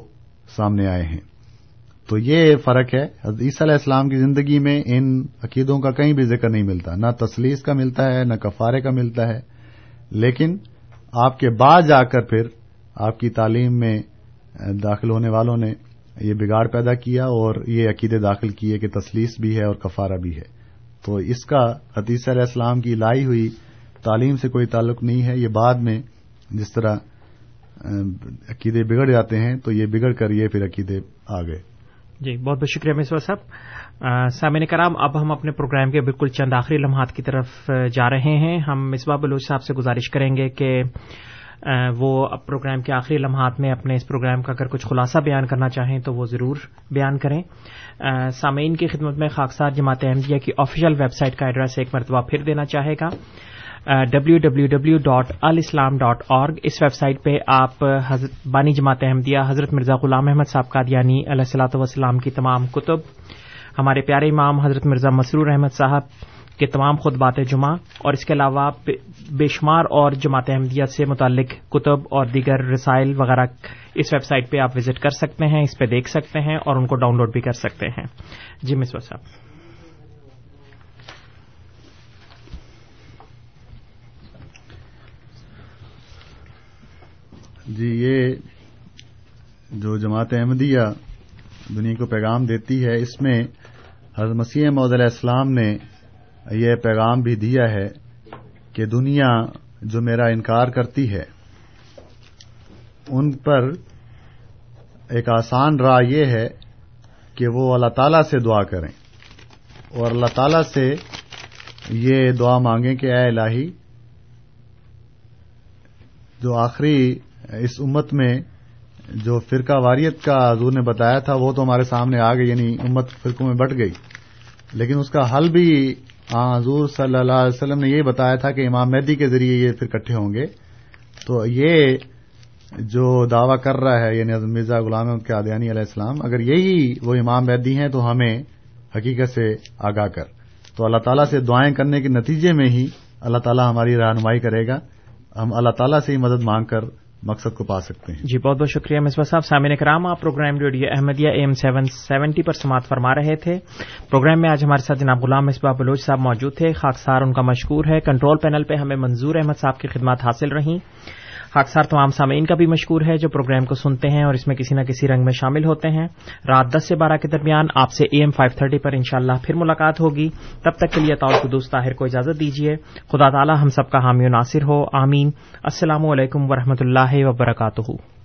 سامنے آئے ہیں۔ تو یہ فرق ہے۔ عیسیٰ علیہ السلام کی زندگی میں ان عقیدوں کا کہیں بھی ذکر نہیں ملتا۔ نہ تسلیس کا ملتا ہے، نہ کفارے کا ملتا ہے۔ لیکن آپ کے بعد جا کر پھر آپ کی تعلیم میں داخل ہونے والوں نے یہ بگاڑ پیدا کیا اور یہ عقیدے داخل کیے کہ تسلیس بھی ہے اور کفارہ بھی ہے۔ تو اس کا حدیث علیہ السلام کی لائی ہوئی تعلیم سے کوئی تعلق نہیں ہے۔ یہ بعد میں جس طرح عقیدے بگڑ جاتے ہیں تو یہ بگڑ کر یہ پھر عقیدے آ گئے۔ جی بہت بہت شکریہ مصور صاحب۔ سامعین کرام، اب ہم اپنے پروگرام کے بالکل چند آخری لمحات کی طرف جا رہے ہیں۔ ہم مصباح بلوچ صاحب سے گزارش کریں گے کہ وہ اب پروگرام کے آخری لمحات میں اپنے اس پروگرام کا اگر کچھ خلاصہ بیان کرنا چاہیں تو وہ ضرور بیان کریں۔ سامعین کی خدمت میں خاکسار جماعت احمدیہ کی آفیشیل ویب سائٹ کا ایڈریس ایک مرتبہ پھر دینا چاہے گا۔ W W W dot alislam dot org اس ویب سائٹ پہ آپ بانی جماعت احمدیہ، حضرت مرزا غلام احمد صاحب قادیانی علیہ صلاۃ وسلام کی تمام کتب، ہمارے پیارے امام حضرت مرزا مسرور احمد صاحب کے تمام خطبات جمعہ اور اس کے علاوہ بے شمار اور جماعت احمدیہ سے متعلق کتب اور دیگر رسائل وغیرہ اس ویب سائٹ پہ آپ وزٹ کر سکتے ہیں، اس پہ دیکھ سکتے ہیں اور ان کو ڈاؤن لوڈ بھی کر سکتے ہیں۔ جی مس صاحب۔ جی یہ جو جماعت احمدیہ دنیا کو پیغام دیتی ہے، اس میں حضرت مسیح محدود علیہ السلام نے یہ پیغام بھی دیا ہے کہ دنیا جو میرا انکار کرتی ہے، ان پر ایک آسان راہ یہ ہے کہ وہ اللہ تعالی سے دعا کریں۔ اور اللہ تعالی سے یہ دعا مانگیں کہ اے الہی، جو آخری اس امت میں جو فرقہ واریت کا حضور نے بتایا تھا، وہ تو ہمارے سامنے آ گئی یعنی امت فرقوں میں بٹ گئی۔ لیکن اس کا حل بھی ہاں، حضور صلی اللہ علیہ وسلم نے یہ بتایا تھا کہ امام مہدی کے ذریعے یہ پھر اکٹھے ہوں گے۔ تو یہ جو دعویٰ کر رہا ہے یعنی مرزا غلام قادیانی علیہ السلام، اگر یہی وہ امام مہدی ہیں تو ہمیں حقیقت سے آگاہ کر۔ تو اللہ تعالیٰ سے دعائیں کرنے کے نتیجے میں ہی اللہ تعالیٰ ہماری رہنمائی کرے گا۔ ہم اللہ تعالیٰ سے ہی مدد مانگ کر مقصد کو پا سکتے ہیں۔ جی بہت بہت شکریہ مصباح صاحب۔ سامعین کرام، آپ programme radio Ahmadiyya M seven seventy پر سماعت فرما رہے تھے۔ پروگرام میں آج ہمارے ساتھ جناب غلام مصباح بلوچ صاحب موجود تھے۔ خاکسار ان کا مشکور ہے۔ کنٹرول پینل پہ ہمیں منظور احمد صاحب کی خدمات حاصل رہیں۔ خاکسار تمام سامعین کا بھی مشکور ہے جو پروگرام کو سنتے ہیں اور اس میں کسی نہ کسی رنگ میں شامل ہوتے ہیں۔ رات دس سے بارہ کے درمیان آپ سے اے ایم فائیو تھرٹی پر انشاءاللہ پھر ملاقات ہوگی۔ تب تک کے لیے کو قدوس طاہر کو اجازت دیجیے۔ خدا تعالی ہم سب کا حامی و ناصر ہو۔ آمین۔ السلام علیکم ورحمۃ اللہ وبرکاتہ۔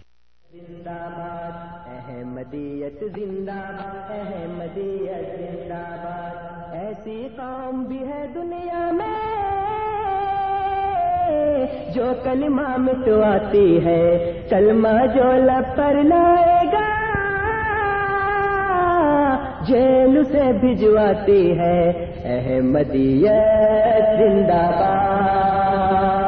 جو کلمہ مٹواتی ہے، کلمہ جو لب پر لائے گا، جیل سے بھجواتی ہے۔ احمدیت زندہ باد۔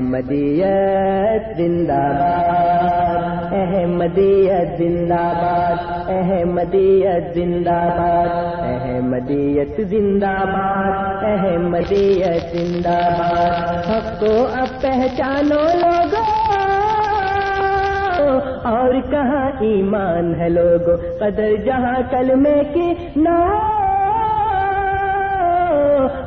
احمدیت زندہ باد احمدیت زندہ باد احمدیت زندہ باد احمدیت زندہ باد احمدیت زندہ باد حق کو اب پہچانو لوگوں اور کہاں ایمان ہے لوگوں قدر جہاں کلمے کی نہ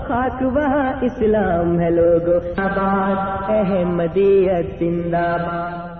خاک وہاں اسلام ہے لوگوں آباد۔ احمدیت زندہ باد۔